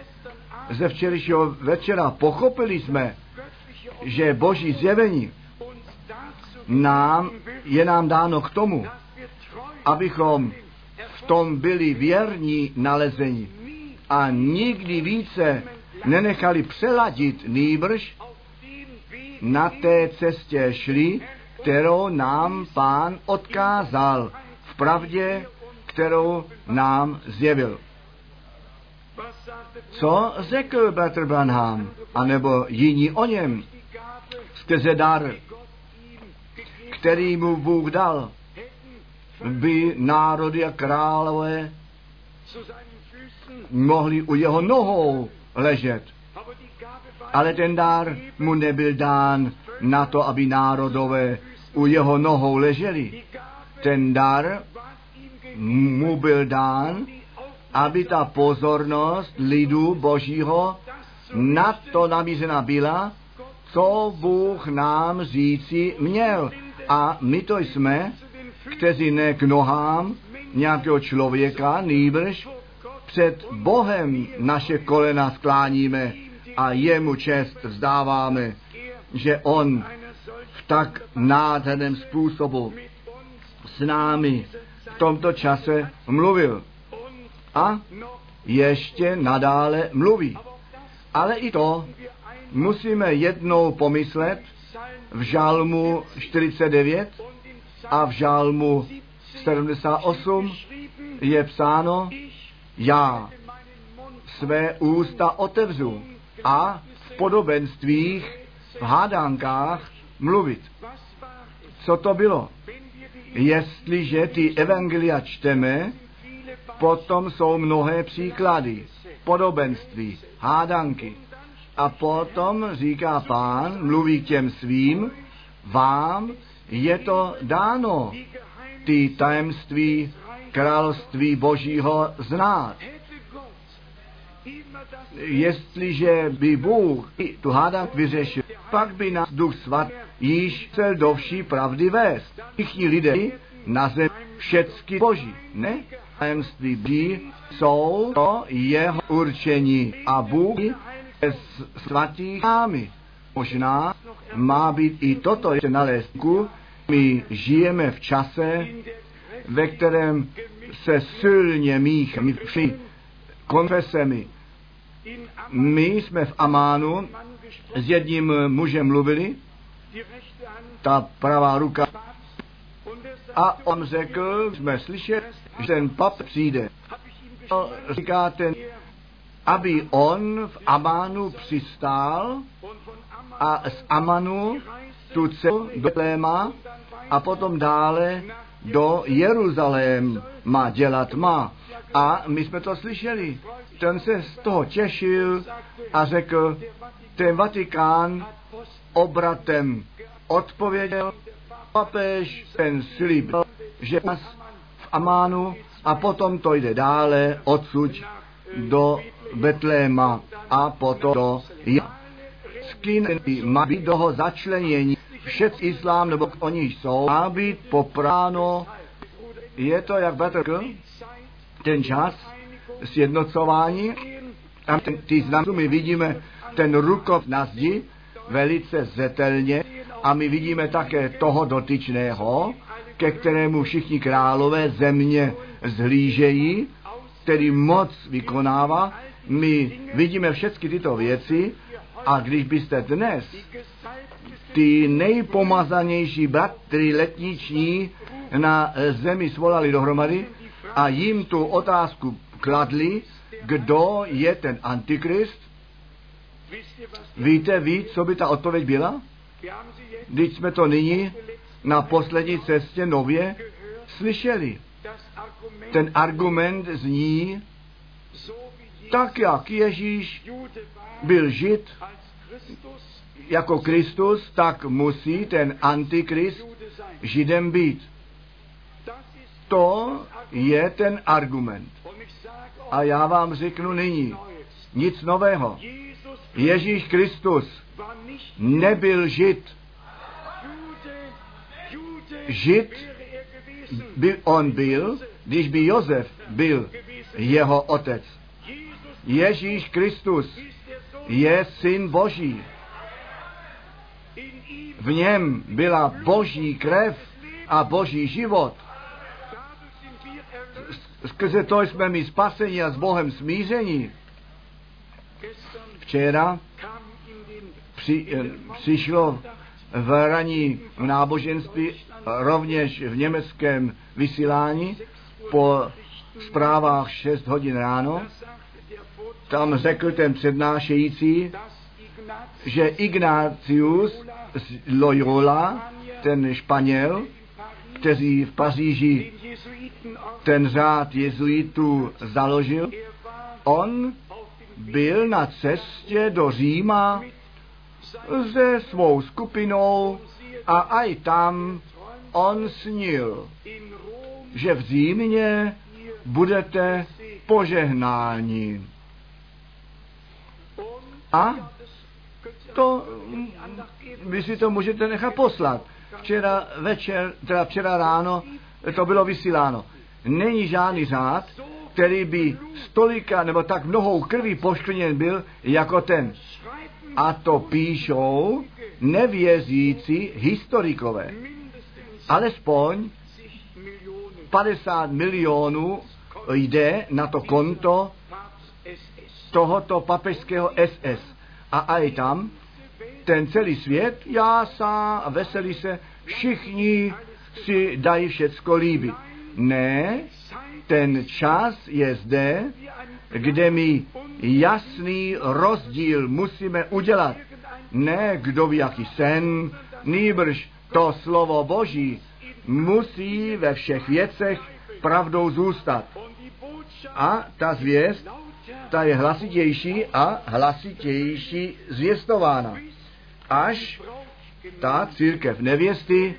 ze včerejšího večera, pochopili jsme, že boží zjevení nám, je nám dáno k tomu, abychom v tom byli věrní nalezení a nikdy více nenechali přeladit nýbrž na té cestě šli, kterou nám pán odkázal v pravdě, kterou nám zjevil. Co řekl Bratr Branham, anebo jiní o něm, skrze dar, který mu Bůh dal, by národy a králové mohli u jeho nohou ležet. Ale ten dár mu nebyl dán na to, aby národové u jeho nohou leželi. Ten dar mu byl dán, aby ta pozornost lidu božího na to namířena byla, co Bůh nám říci měl. A my to jsme, kteří ne k nohám nějakého člověka, nýbrž před Bohem naše kolena skláníme a jemu čest vzdáváme, že On v tak nádherném způsobu s námi v tomto čase mluvil. A ještě nadále mluví. Ale i to musíme jednou pomyslet v žálmu 49 a v žálmu 78 je psáno, já své ústa otevřu a v podobenstvích, v hádánkách mluvit. Co to bylo? Jestliže ty evangelia čteme, potom jsou mnohé příklady, podobenství, hádanky. A potom říká pán, mluví k těm svým, vám je to dáno, ty tajemství království Božího znát. Jestliže by Bůh tu hádanku vyřešil, pak by nás Duch Svat již chtěl do vší pravdy vést. Všichni lidé na zemi všecky Boží, ne? Tajemství Boží jsou to jeho určení a Bůh je svatých námi. Možná má být i toto ještě nalézt. My žijeme v čase, ve kterém se silně míchají všemi konfesemi. My jsme v Amánu s jedním mužem mluvili, ta pravá ruka, a on řekl, jsme slyšeli, že ten pap přijde. Říká ten, aby on v Amánu přistál a z Amanu tu cestu do Léma a potom dále do Jeruzalém má dělat má. A my jsme to slyšeli. Ten se z toho těšil a řekl, ten Vatikán obratem odpověděl, papež ten slib, že nás v Amánu a potom to jde dále odsud do Betléma a potom do Skinny má být toho začlenění. Všet islám, nebo oni jsou, má být popráno, je to, jak Petr ten čas sjednocování, a ten, ty znamky my vidíme ten rukov na zdi velice zetelně a my vidíme také toho dotyčného, ke kterému všichni králové země zhlížejí, který moc vykonává. My vidíme všechny tyto věci a když byste dnes ty nejpomazanější bratry letniční na zemi svolali dohromady a jim tu otázku kladli, kdo je ten antikrist, víte ví, co by ta odpověď byla? Když jsme to nyní na poslední cestě nově slyšeli. Ten argument zní, tak jak Ježíš byl žid jako Kristus, tak musí ten antikrist židem být. To je ten argument. A já vám řeknu nyní, nic nového. Ježíš Kristus nebyl žid. Žid by on byl, když by Josef byl jeho otec. Ježíš Kristus je syn Boží. V něm byla Boží krev a Boží život. Skrze to jsme my spaseni a s Bohem smíření. Včera při, eh, přišlo v raní náboženství, rovněž v německém vysílání, po zprávách 6 hodin ráno, tam řekl ten přednášející, že Ignácius z Loyola, ten Španěl, který v Paříži ten řád jezuitů založil, on byl na cestě do Říma se svou skupinou a aj tam on snil, že v Římě budete požehnáni. A to vy si to můžete nechat poslat. Včera večer, teda včera ráno, to bylo vysíláno. Není žádný řád, který by stolika nebo tak mnohou krví poškvrněn byl, jako ten. A to píšou nevěřící historikové. Alespoň 50 milionů jde na to konto tohoto papežského SS. A aj tam ten celý svět jásá a veselí se, všichni si dají všecko líbit. Ne, ten čas je zde, kde my jasný rozdíl musíme udělat. Ne kdo ví jaký sen, nýbrž to slovo Boží musí ve všech věcech pravdou zůstat. A ta zvěst, ta je hlasitější a hlasitější zvěstována. Až ta církev nevěsty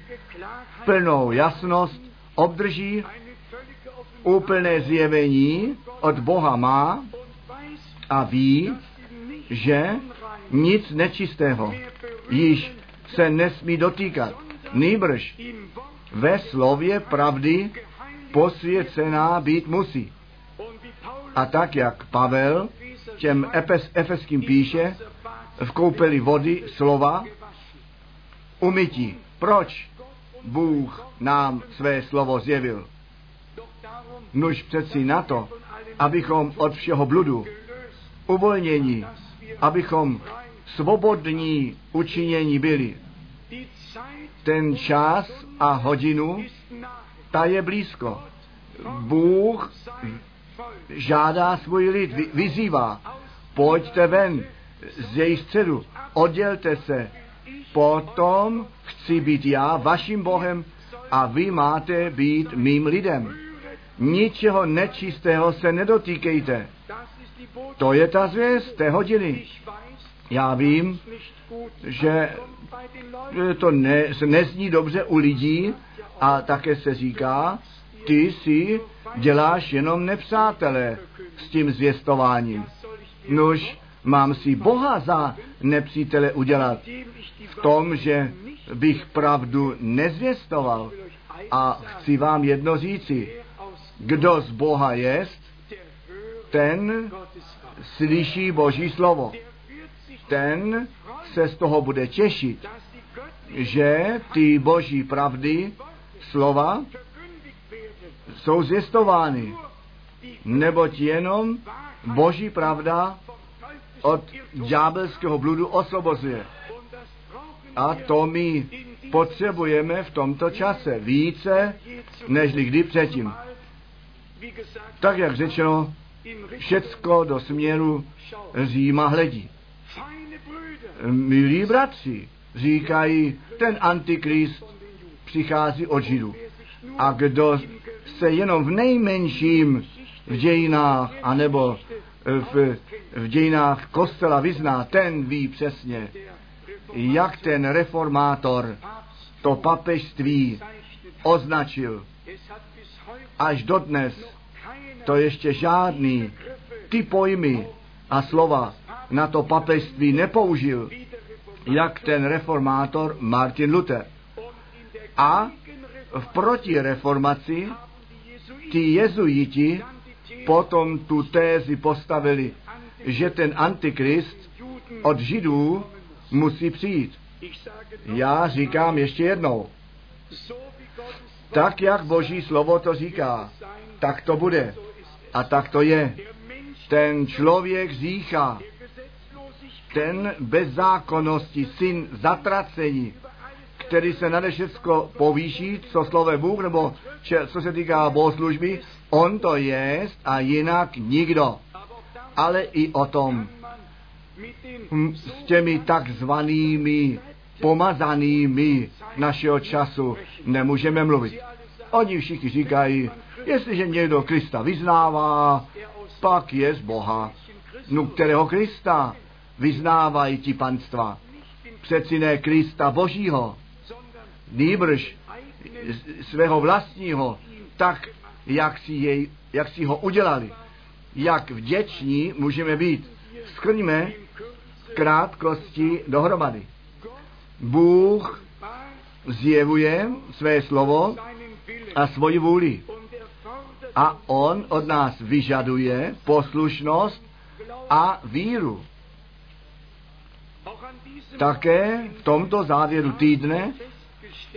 plnou jasnost obdrží, úplné zjevení od Boha má a ví, že nic nečistého již se nesmí dotýkat. Nýbrž ve slově pravdy posvěcená být musí. A tak, jak Pavel těm Efes, Efeským píše, v koupeli vody slova umytí. Proč Bůh nám své slovo zjevil? Nuž přeci na to, abychom od všeho bludu uvolnění, abychom svobodní učinění byli. Ten čas a hodinu, ta je blízko. Bůh žádá svůj lid, vyzývá, pojďte ven z její středu, oddělte se, potom chci být já vaším Bohem a vy máte být mým lidem. Ničeho nečistého se nedotýkejte. To je ta zvěst té hodiny. Já vím, že to ne, se nezní dobře u lidí a také se říká, ty si děláš jenom nepřátelé s tím zvěstováním. Nož, mám si Boha za nepřítele udělat v tom, že bych pravdu nezvěstoval. A chci vám jedno říci, kdo z Boha jest, ten slyší Boží slovo. Ten se z toho bude těšit, že ty Boží pravdy, slova, jsou zvěstovány. Neboť jenom Boží pravda od ďábelského bludu osvobozuje. A to my potřebujeme v tomto čase více, než kdy předtím. Tak, jak řečeno, všecko do směru Říma hledí. Milí bratři, říkají, ten antikrist přichází od Židů. A kdo se jenom v nejmenším v dějinách, anebo v, v dějinách kostela vyzná, ten ví přesně, jak ten reformátor to papežství označil. Až dodnes to ještě žádný ty pojmy a slova na to papežství nepoužil, jak ten reformátor Martin Luther. A v protireformaci ti jezuiti potom tu tézi postavili, že ten antikrist od židů musí přijít. Já říkám ještě jednou, tak jak Boží slovo to říká, tak to bude. A tak to je. Ten člověk říká, ten bezzákonnosti, syn zatracení, který se nade všecko povýší, co slove Bůh, nebo če, co se týká bohoslužby, on to je a jinak nikdo. Ale i o tom hm, s těmi takzvanými pomazanými našeho času nemůžeme mluvit. Oni všichni říkají, jestliže někdo Krista vyznává, pak je z Boha. No kterého Krista vyznávají ti panstva? přeci ne Krista Božího, nýbrž svého vlastního, tak, jak si, jej, jak si ho udělali. Jak vděční můžeme být. Skrňme krátkosti dohromady. Bůh zjevuje své slovo a svoji vůli. A on od nás vyžaduje poslušnost a víru. Také v tomto závěru týdne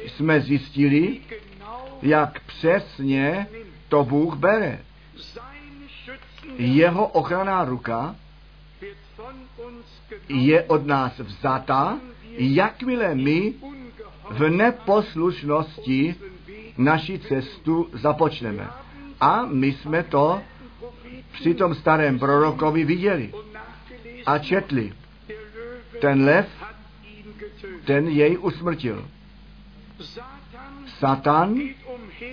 jsme zjistili, jak přesně to Bůh bere. Jeho ochranná ruka je od nás vzata, jakmile my v neposlušnosti naši cestu započneme. A my jsme to při tom starém prorokovi viděli a četli. Ten lev, ten jej usmrtil. Satan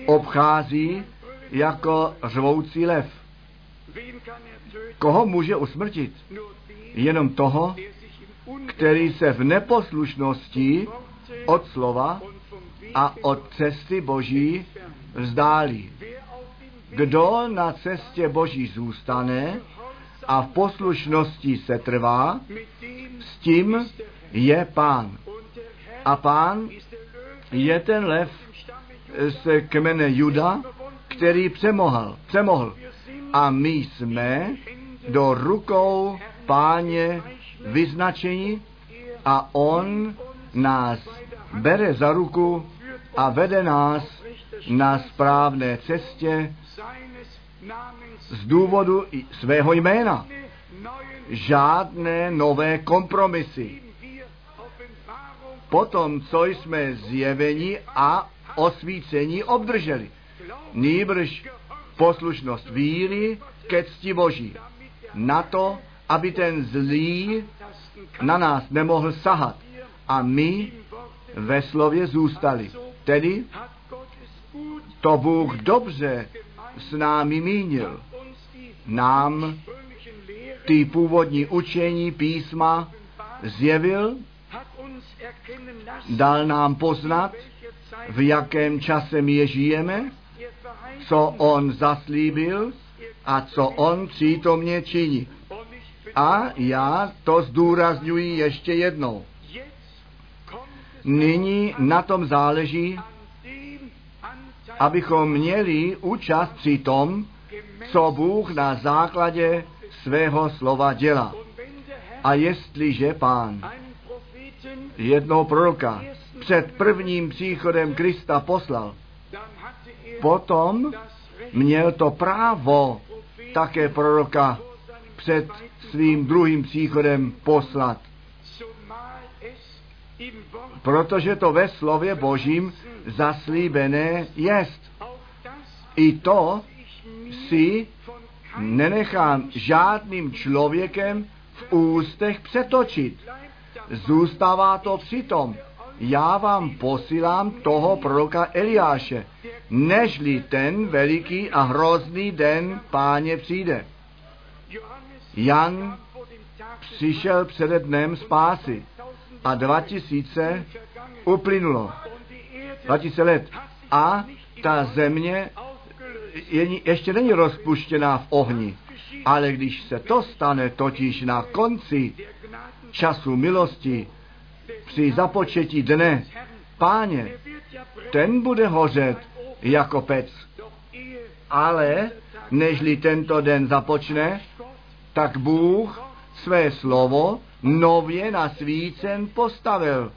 obchází jako řvoucí lev. Koho může usmrtit? Jenom toho, který se v neposlušnosti od slova a od cesty Boží vzdálí. Kdo na cestě Boží zůstane a v poslušnosti se trvá, s tím je pán. A pán je ten lev z kmene Juda, který přemohl, přemohl. A my jsme do rukou páně vyznačení a on nás bere za ruku a vede nás na správné cestě z důvodu svého jména. Žádné nové kompromisy. Potom, co jsme zjeveni a osvícení obdrželi. Nýbrž poslušnost víry ke cti Boží. Na to, aby ten zlý na nás nemohl sahat. A my ve slově zůstali. Tedy to Bůh dobře s námi mínil. Nám ty původní učení písma zjevil, dal nám poznat, v jakém čase my je žijeme, co on zaslíbil a co on přítomně činí. A já to zdůrazňuji ještě jednou. Nyní na tom záleží, abychom měli účast při tom, co Bůh na základě svého slova dělá. A jestliže pán jednoho proroka před prvním příchodem Krista poslal, potom měl to právo také proroka před svým druhým příchodem poslat. Protože to ve slově Božím zaslíbené jest. I to si nenechám žádným člověkem v ústech přetočit. Zůstává to přitom. Já vám posílám toho proroka Eliáše, nežli ten veliký a hrozný den páně přijde. Jan přišel přede dnem spásy a 2000 uplynulo. 2000 let. A ta země je, ještě není rozpuštěná v ohni. Ale když se to stane totiž na konci času milosti, při započetí dne páně, ten bude hořet jako pec. Ale nežli tento den započne, tak Bůh své slovo nově na svícen postavil.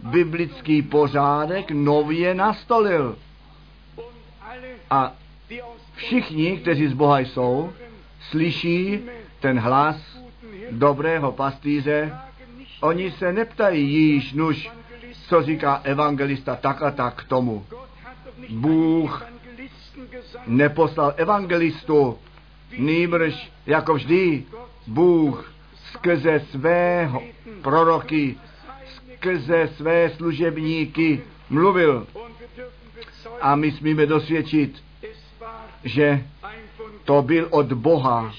Biblický pořádek nově nastolil. A všichni, kteří z Boha jsou, slyší ten hlas dobrého pastýře. Oni se neptají již, nuž, co říká evangelista tak a tak k tomu. Bůh neposlal evangelistu, nýbrž jako vždy Bůh skrze svého proroky, skrze své služebníky mluvil. A my smíme dosvědčit, že to byl od Boha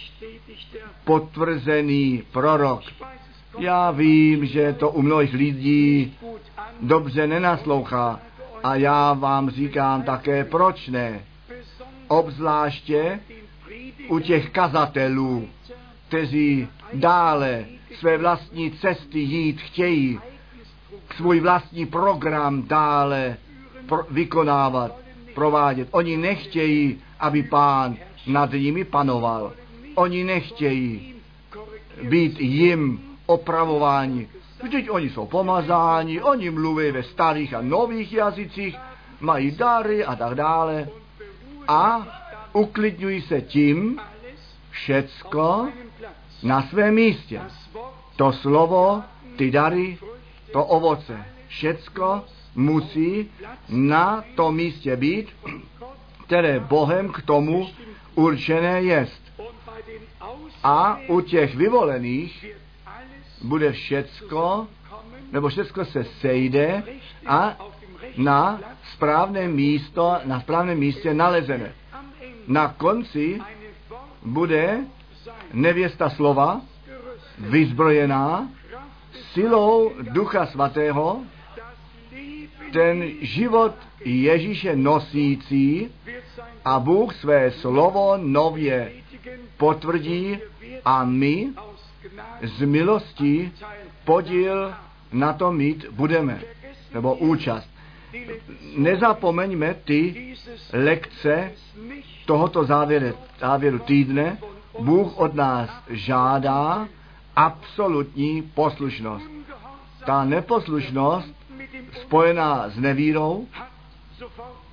potvrzený prorok. Já vím, že to u mnohých lidí dobře nenaslouchá. A já vám říkám také, proč ne. Obzvláště u těch kazatelů, kteří dále své vlastní cesty jít chtějí, svůj vlastní program dále pro, vykonávat, provádět. Oni nechtějí, aby pán nad nimi panoval. Oni nechtějí být jim opravováni. Vždyť oni jsou pomazáni, oni mluví ve starých a nových jazycích, mají dary a tak dále. A uklidňují se tím všecko na svém místě. To slovo, ty dary, to ovoce, všecko musí na tom místě být, které Bohem k tomu určené jest. A u těch vyvolených bude všecko, nebo všecko se sejde a na správné místo, na správném místě nalezené. Na konci bude nevěsta slova vyzbrojená silou Ducha Svatého, ten život Ježíše nosící a Bůh své slovo nově potvrdí a my z milostí podíl na to mít budeme, nebo účast. Nezapomeňme ty lekce tohoto závěru, závěru týdne. Bůh od nás žádá absolutní poslušnost. Ta neposlušnost spojená s nevírou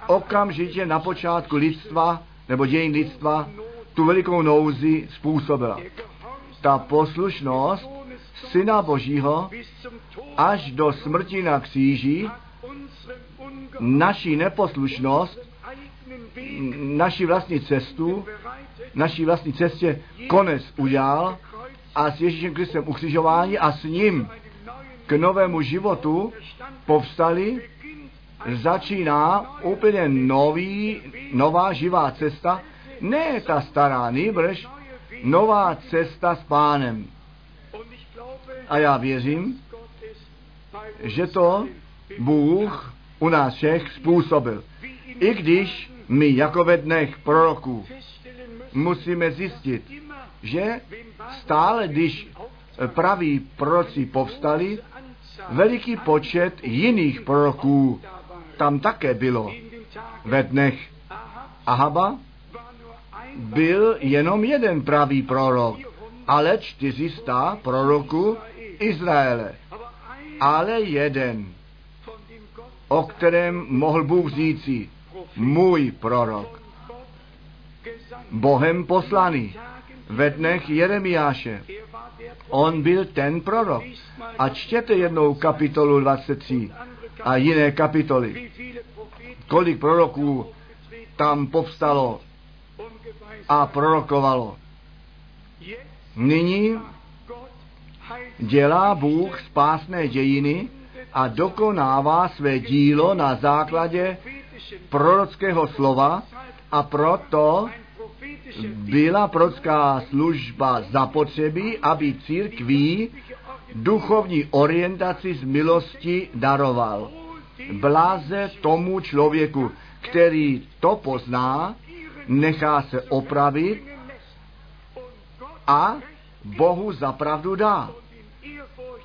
okamžitě na počátku lidstva nebo dějin lidstva tu velikou nouzi způsobila. Ta poslušnost Syna Božího až do smrti na kříži naší neposlušnost, naši vlastní cestu, naší vlastní cestě konec udělal a s Ježíšem Kristem ukřižování a s ním k novému životu povstali, začíná úplně nový, nová živá cesta, ne ta stará, nýbrž nová cesta s pánem. A já věřím, že to Bůh u nás všech způsobil. I když my jako ve dnech proroků musíme zjistit, že stále, když praví proroci povstali, veliký počet jiných proroků tam také bylo. Ve dnech Ahaba byl jenom jeden pravý prorok, ale 400 proroků Izraele. Ale jeden, o kterém mohl Bůh říci, můj prorok, Bohem poslaný, ve dnech Jeremiáše. On byl ten prorok. A čtěte jednou kapitolu 23 a jiné kapitoly. Kolik proroků tam povstalo a prorokovalo. Nyní dělá Bůh spásné dějiny a dokonává své dílo na základě prorockého slova a proto byla prorocká služba zapotřebí, aby církví duchovní orientaci z milosti daroval. Bláze tomu člověku, který to pozná, nechá se opravit a Bohu zapravdu dá.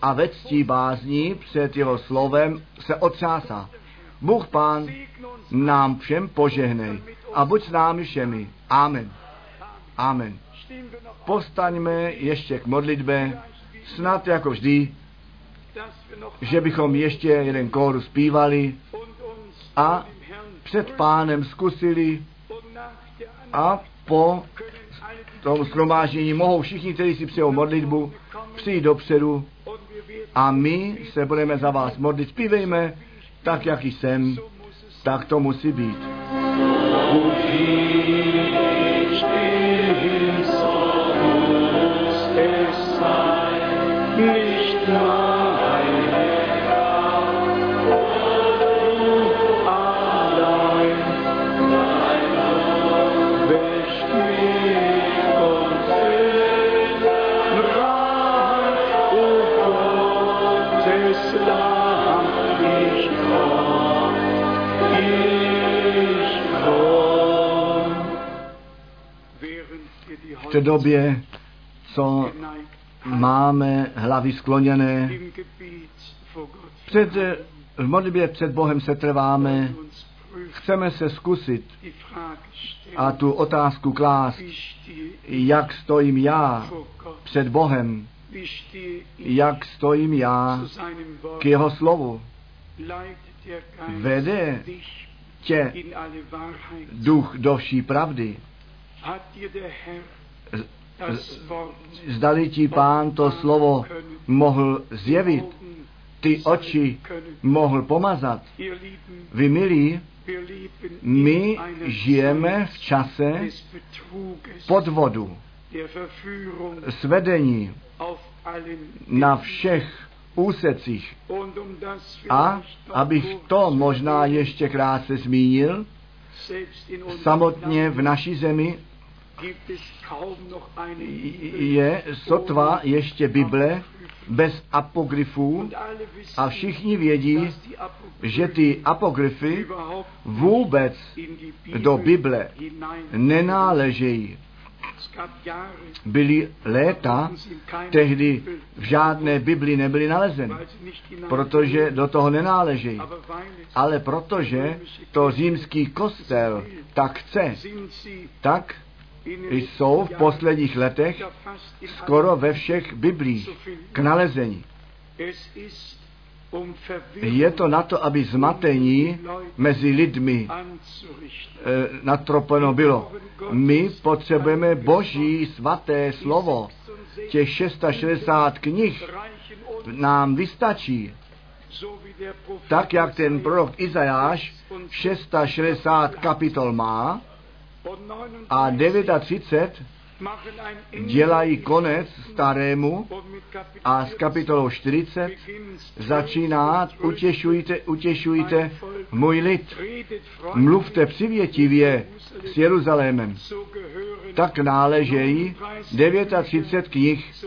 A ve ctí bázní před jeho slovem se otřásá. Bůh Pán nám všem požehnej a buď s námi všemi. Amen. Amen. Postaňme ještě k modlitbě, snad jako vždy, že bychom ještě jeden kóru zpívali a před pánem zkusili a po tom shromáždění mohou všichni, kteří si přejou modlitbu, přijít dopředu a my se budeme za vás modlit. Zpívejme tak, jak jsem, tak to musí být. Nicht V té době, co máme hlavy skloněné, před, v modlitbě před Bohem se trváme, chceme se zkusit a tu otázku klást, jak stojím já před Bohem, jak stojím já k jeho slovu. Vede tě duch do vší pravdy. Zdali ti pán to slovo mohl zjevit, ty oči mohl pomazat. Vy milí, my žijeme v čase podvodu, svedení na všech úsecích. A abych to možná ještě krátce zmínil, samotně v naší zemi je sotva ještě Bible bez apogryfů a všichni vědí, že ty apogryfy vůbec do Bible nenáležejí. Byly léta, tehdy v žádné Bibli nebyly nalezeny, protože do toho nenáležejí. Ale protože to římský kostel tak chce, tak jsou v posledních letech skoro ve všech Biblích k nalezení. Je to na to, aby zmatení mezi lidmi e, natropeno bylo. My potřebujeme Boží svaté slovo. Těch 660 knih nám vystačí. Tak, jak ten prorok Izajáš 660 kapitol má, a 39 dělají konec starému a s kapitolou 40 začíná utěšujte, utěšujte můj lid. Mluvte přivětivě s Jeruzalémem. Tak náležejí 39 knih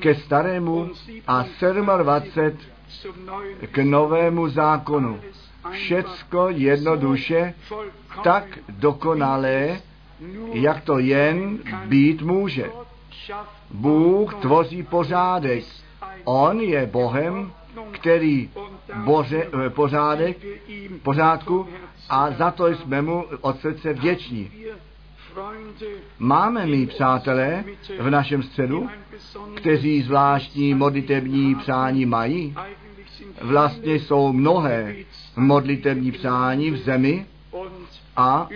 ke starému a 27 k novému zákonu. Všecko jednoduše tak dokonalé, jak to jen být může. Bůh tvoří pořádek. On je Bohem, který boře, eh, pořádek, pořádku a za to jsme mu od srdce vděční. Máme my přátelé v našem středu, kteří zvláštní modlitební přání mají. Vlastně jsou mnohé modlitební přání v zemi a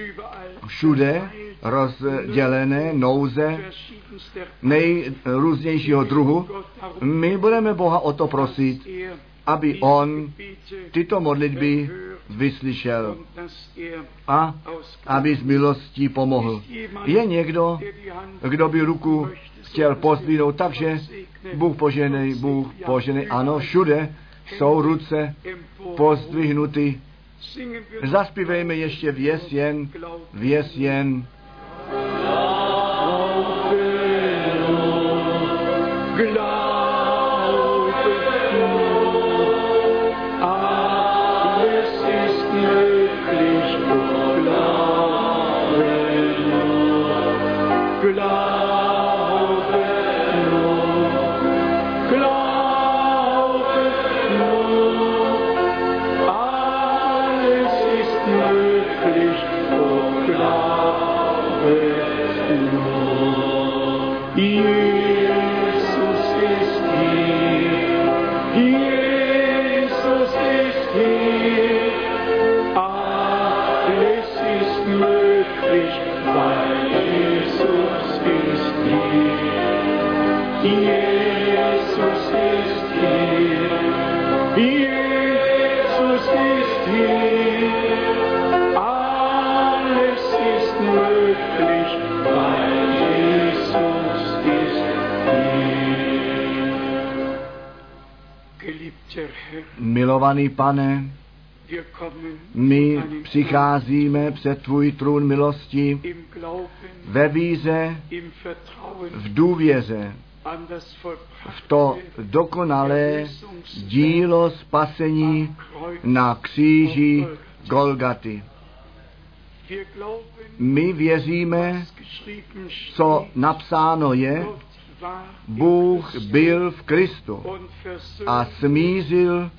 všude rozdělené nouze nejrůznějšího druhu. My budeme Boha o to prosit, aby On tyto modlitby vyslyšel a aby z milostí pomohl. Je někdo, kdo by ruku chtěl pozdvihnout, takže Bůh poženej, Bůh poženej, ano, všude jsou ruce pozdvihnuty. Zaspívejme ještě věs jen, věs jen. Milovaný pane, my přicházíme před tvůj trůn milosti ve víze, v důvěře, v to dokonalé dílo spasení na kříži Golgaty. My věříme, co napsáno je, Bůh byl v Kristu a smířil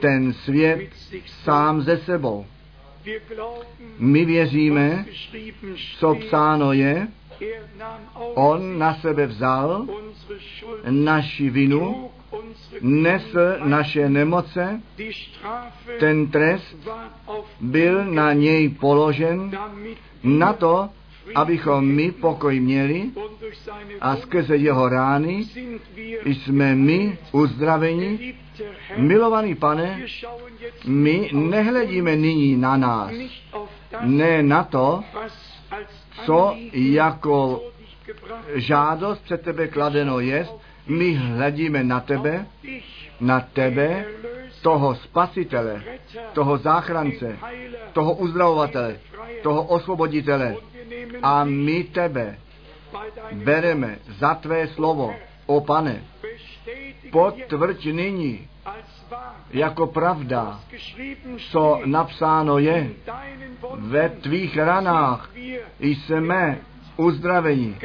ten svět sám ze sebou. My věříme, co psáno je, on na sebe vzal naši vinu, nesl naše nemoce, ten trest byl na něj položen na to, abychom my pokoj měli a skrze jeho rány jsme my uzdraveni. Milovaný pane, my nehledíme nyní na nás, ne na to, co jako žádost před tebe kladeno jest, my hledíme na tebe, na tebe, toho spasitele, toho záchrance, toho uzdravovatele, toho osvoboditele. A my tebe bereme za tvé slovo. O pane, potvrď nyní jako pravda, co napsáno je. Ve tvých ranách jsme Herr,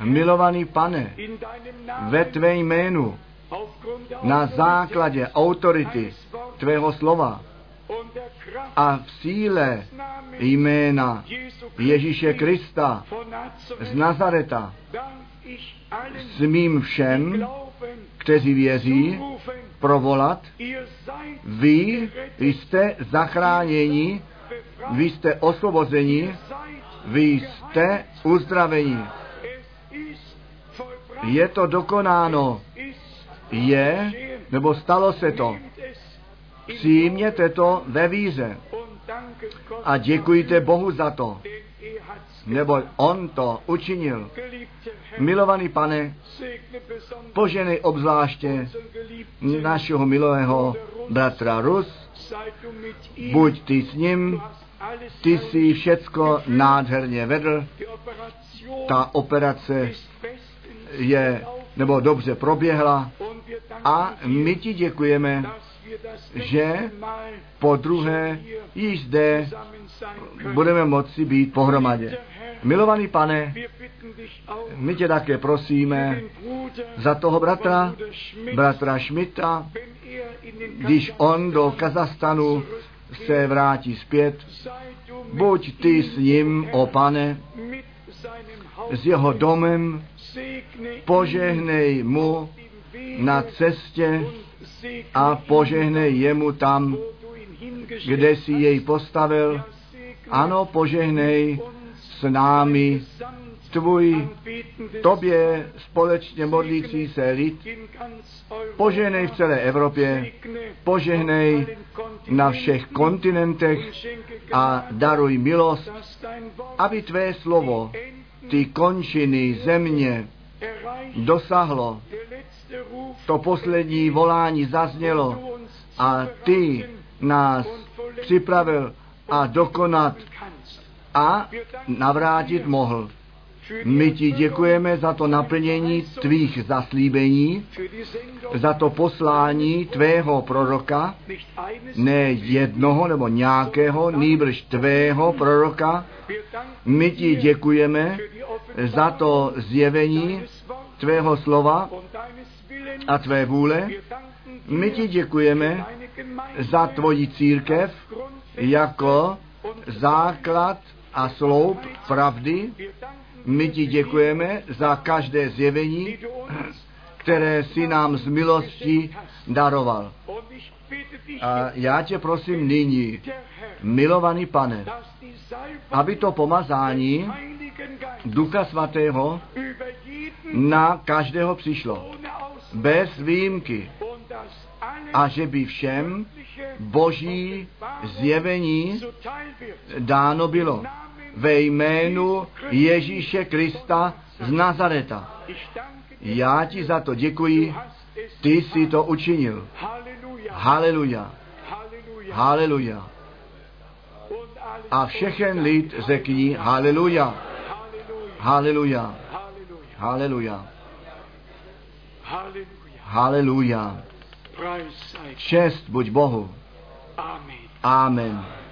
Milovaný pane, ve tvé jménu, na základě autority tvého slova a v síle jména Ježíše Krista z Nazareta smím všem, kteří věří, provolat, vy jste zachráněni, vy jste osvobozeni, vy jste uzdraveni. Je to dokonáno, je, nebo stalo se to. Přijměte to ve víře a děkujte Bohu za to, neboť On to učinil. Milovaný pane, poženej obzvláště našeho milého bratra Rus, buď ty s ním, ty jsi všecko nádherně vedl, ta operace je, nebo dobře proběhla a my ti děkujeme, že po druhé již zde budeme moci být pohromadě. Milovaný pane, my tě také prosíme za toho bratra, bratra den když on do zurückkehrt, se vrátí zpět, buď ty s ním, o pane, s jeho domem, požehnej mu na cestě a požehnej jemu tam, kde si jej postavil. Ano, požehnej s námi tvůj tobě společně modlící se lid. Požehnej v celé Evropě, požehnej na všech kontinentech a daruj milost, aby tvé slovo ty končiny země dosáhlo. To poslední volání zaznělo a ty nás připravil a dokonat a navrátit mohl. My ti děkujeme za to naplnění tvých zaslíbení, za to poslání tvého proroka, ne jednoho nebo nějakého, nýbrž tvého proroka. My ti děkujeme za to zjevení tvého slova. A tvé vůle. My ti děkujeme za tvoji církev jako základ a sloup pravdy. My ti děkujeme za každé zjevení, které si nám z milosti daroval. A já tě prosím nyní, milovaný pane, aby to pomazání Ducha Svatého na každého přišlo. Bez výjimky. A že by všem boží zjevení dáno bylo. Ve jménu Ježíše Krista z Nazareta. Já ti za to děkuji, ty jsi to učinil. Haleluja, haleluja. A všechen lid řekni haleluja, haleluja, haleluja. Haleluja. Čest buď Bohu. Amen.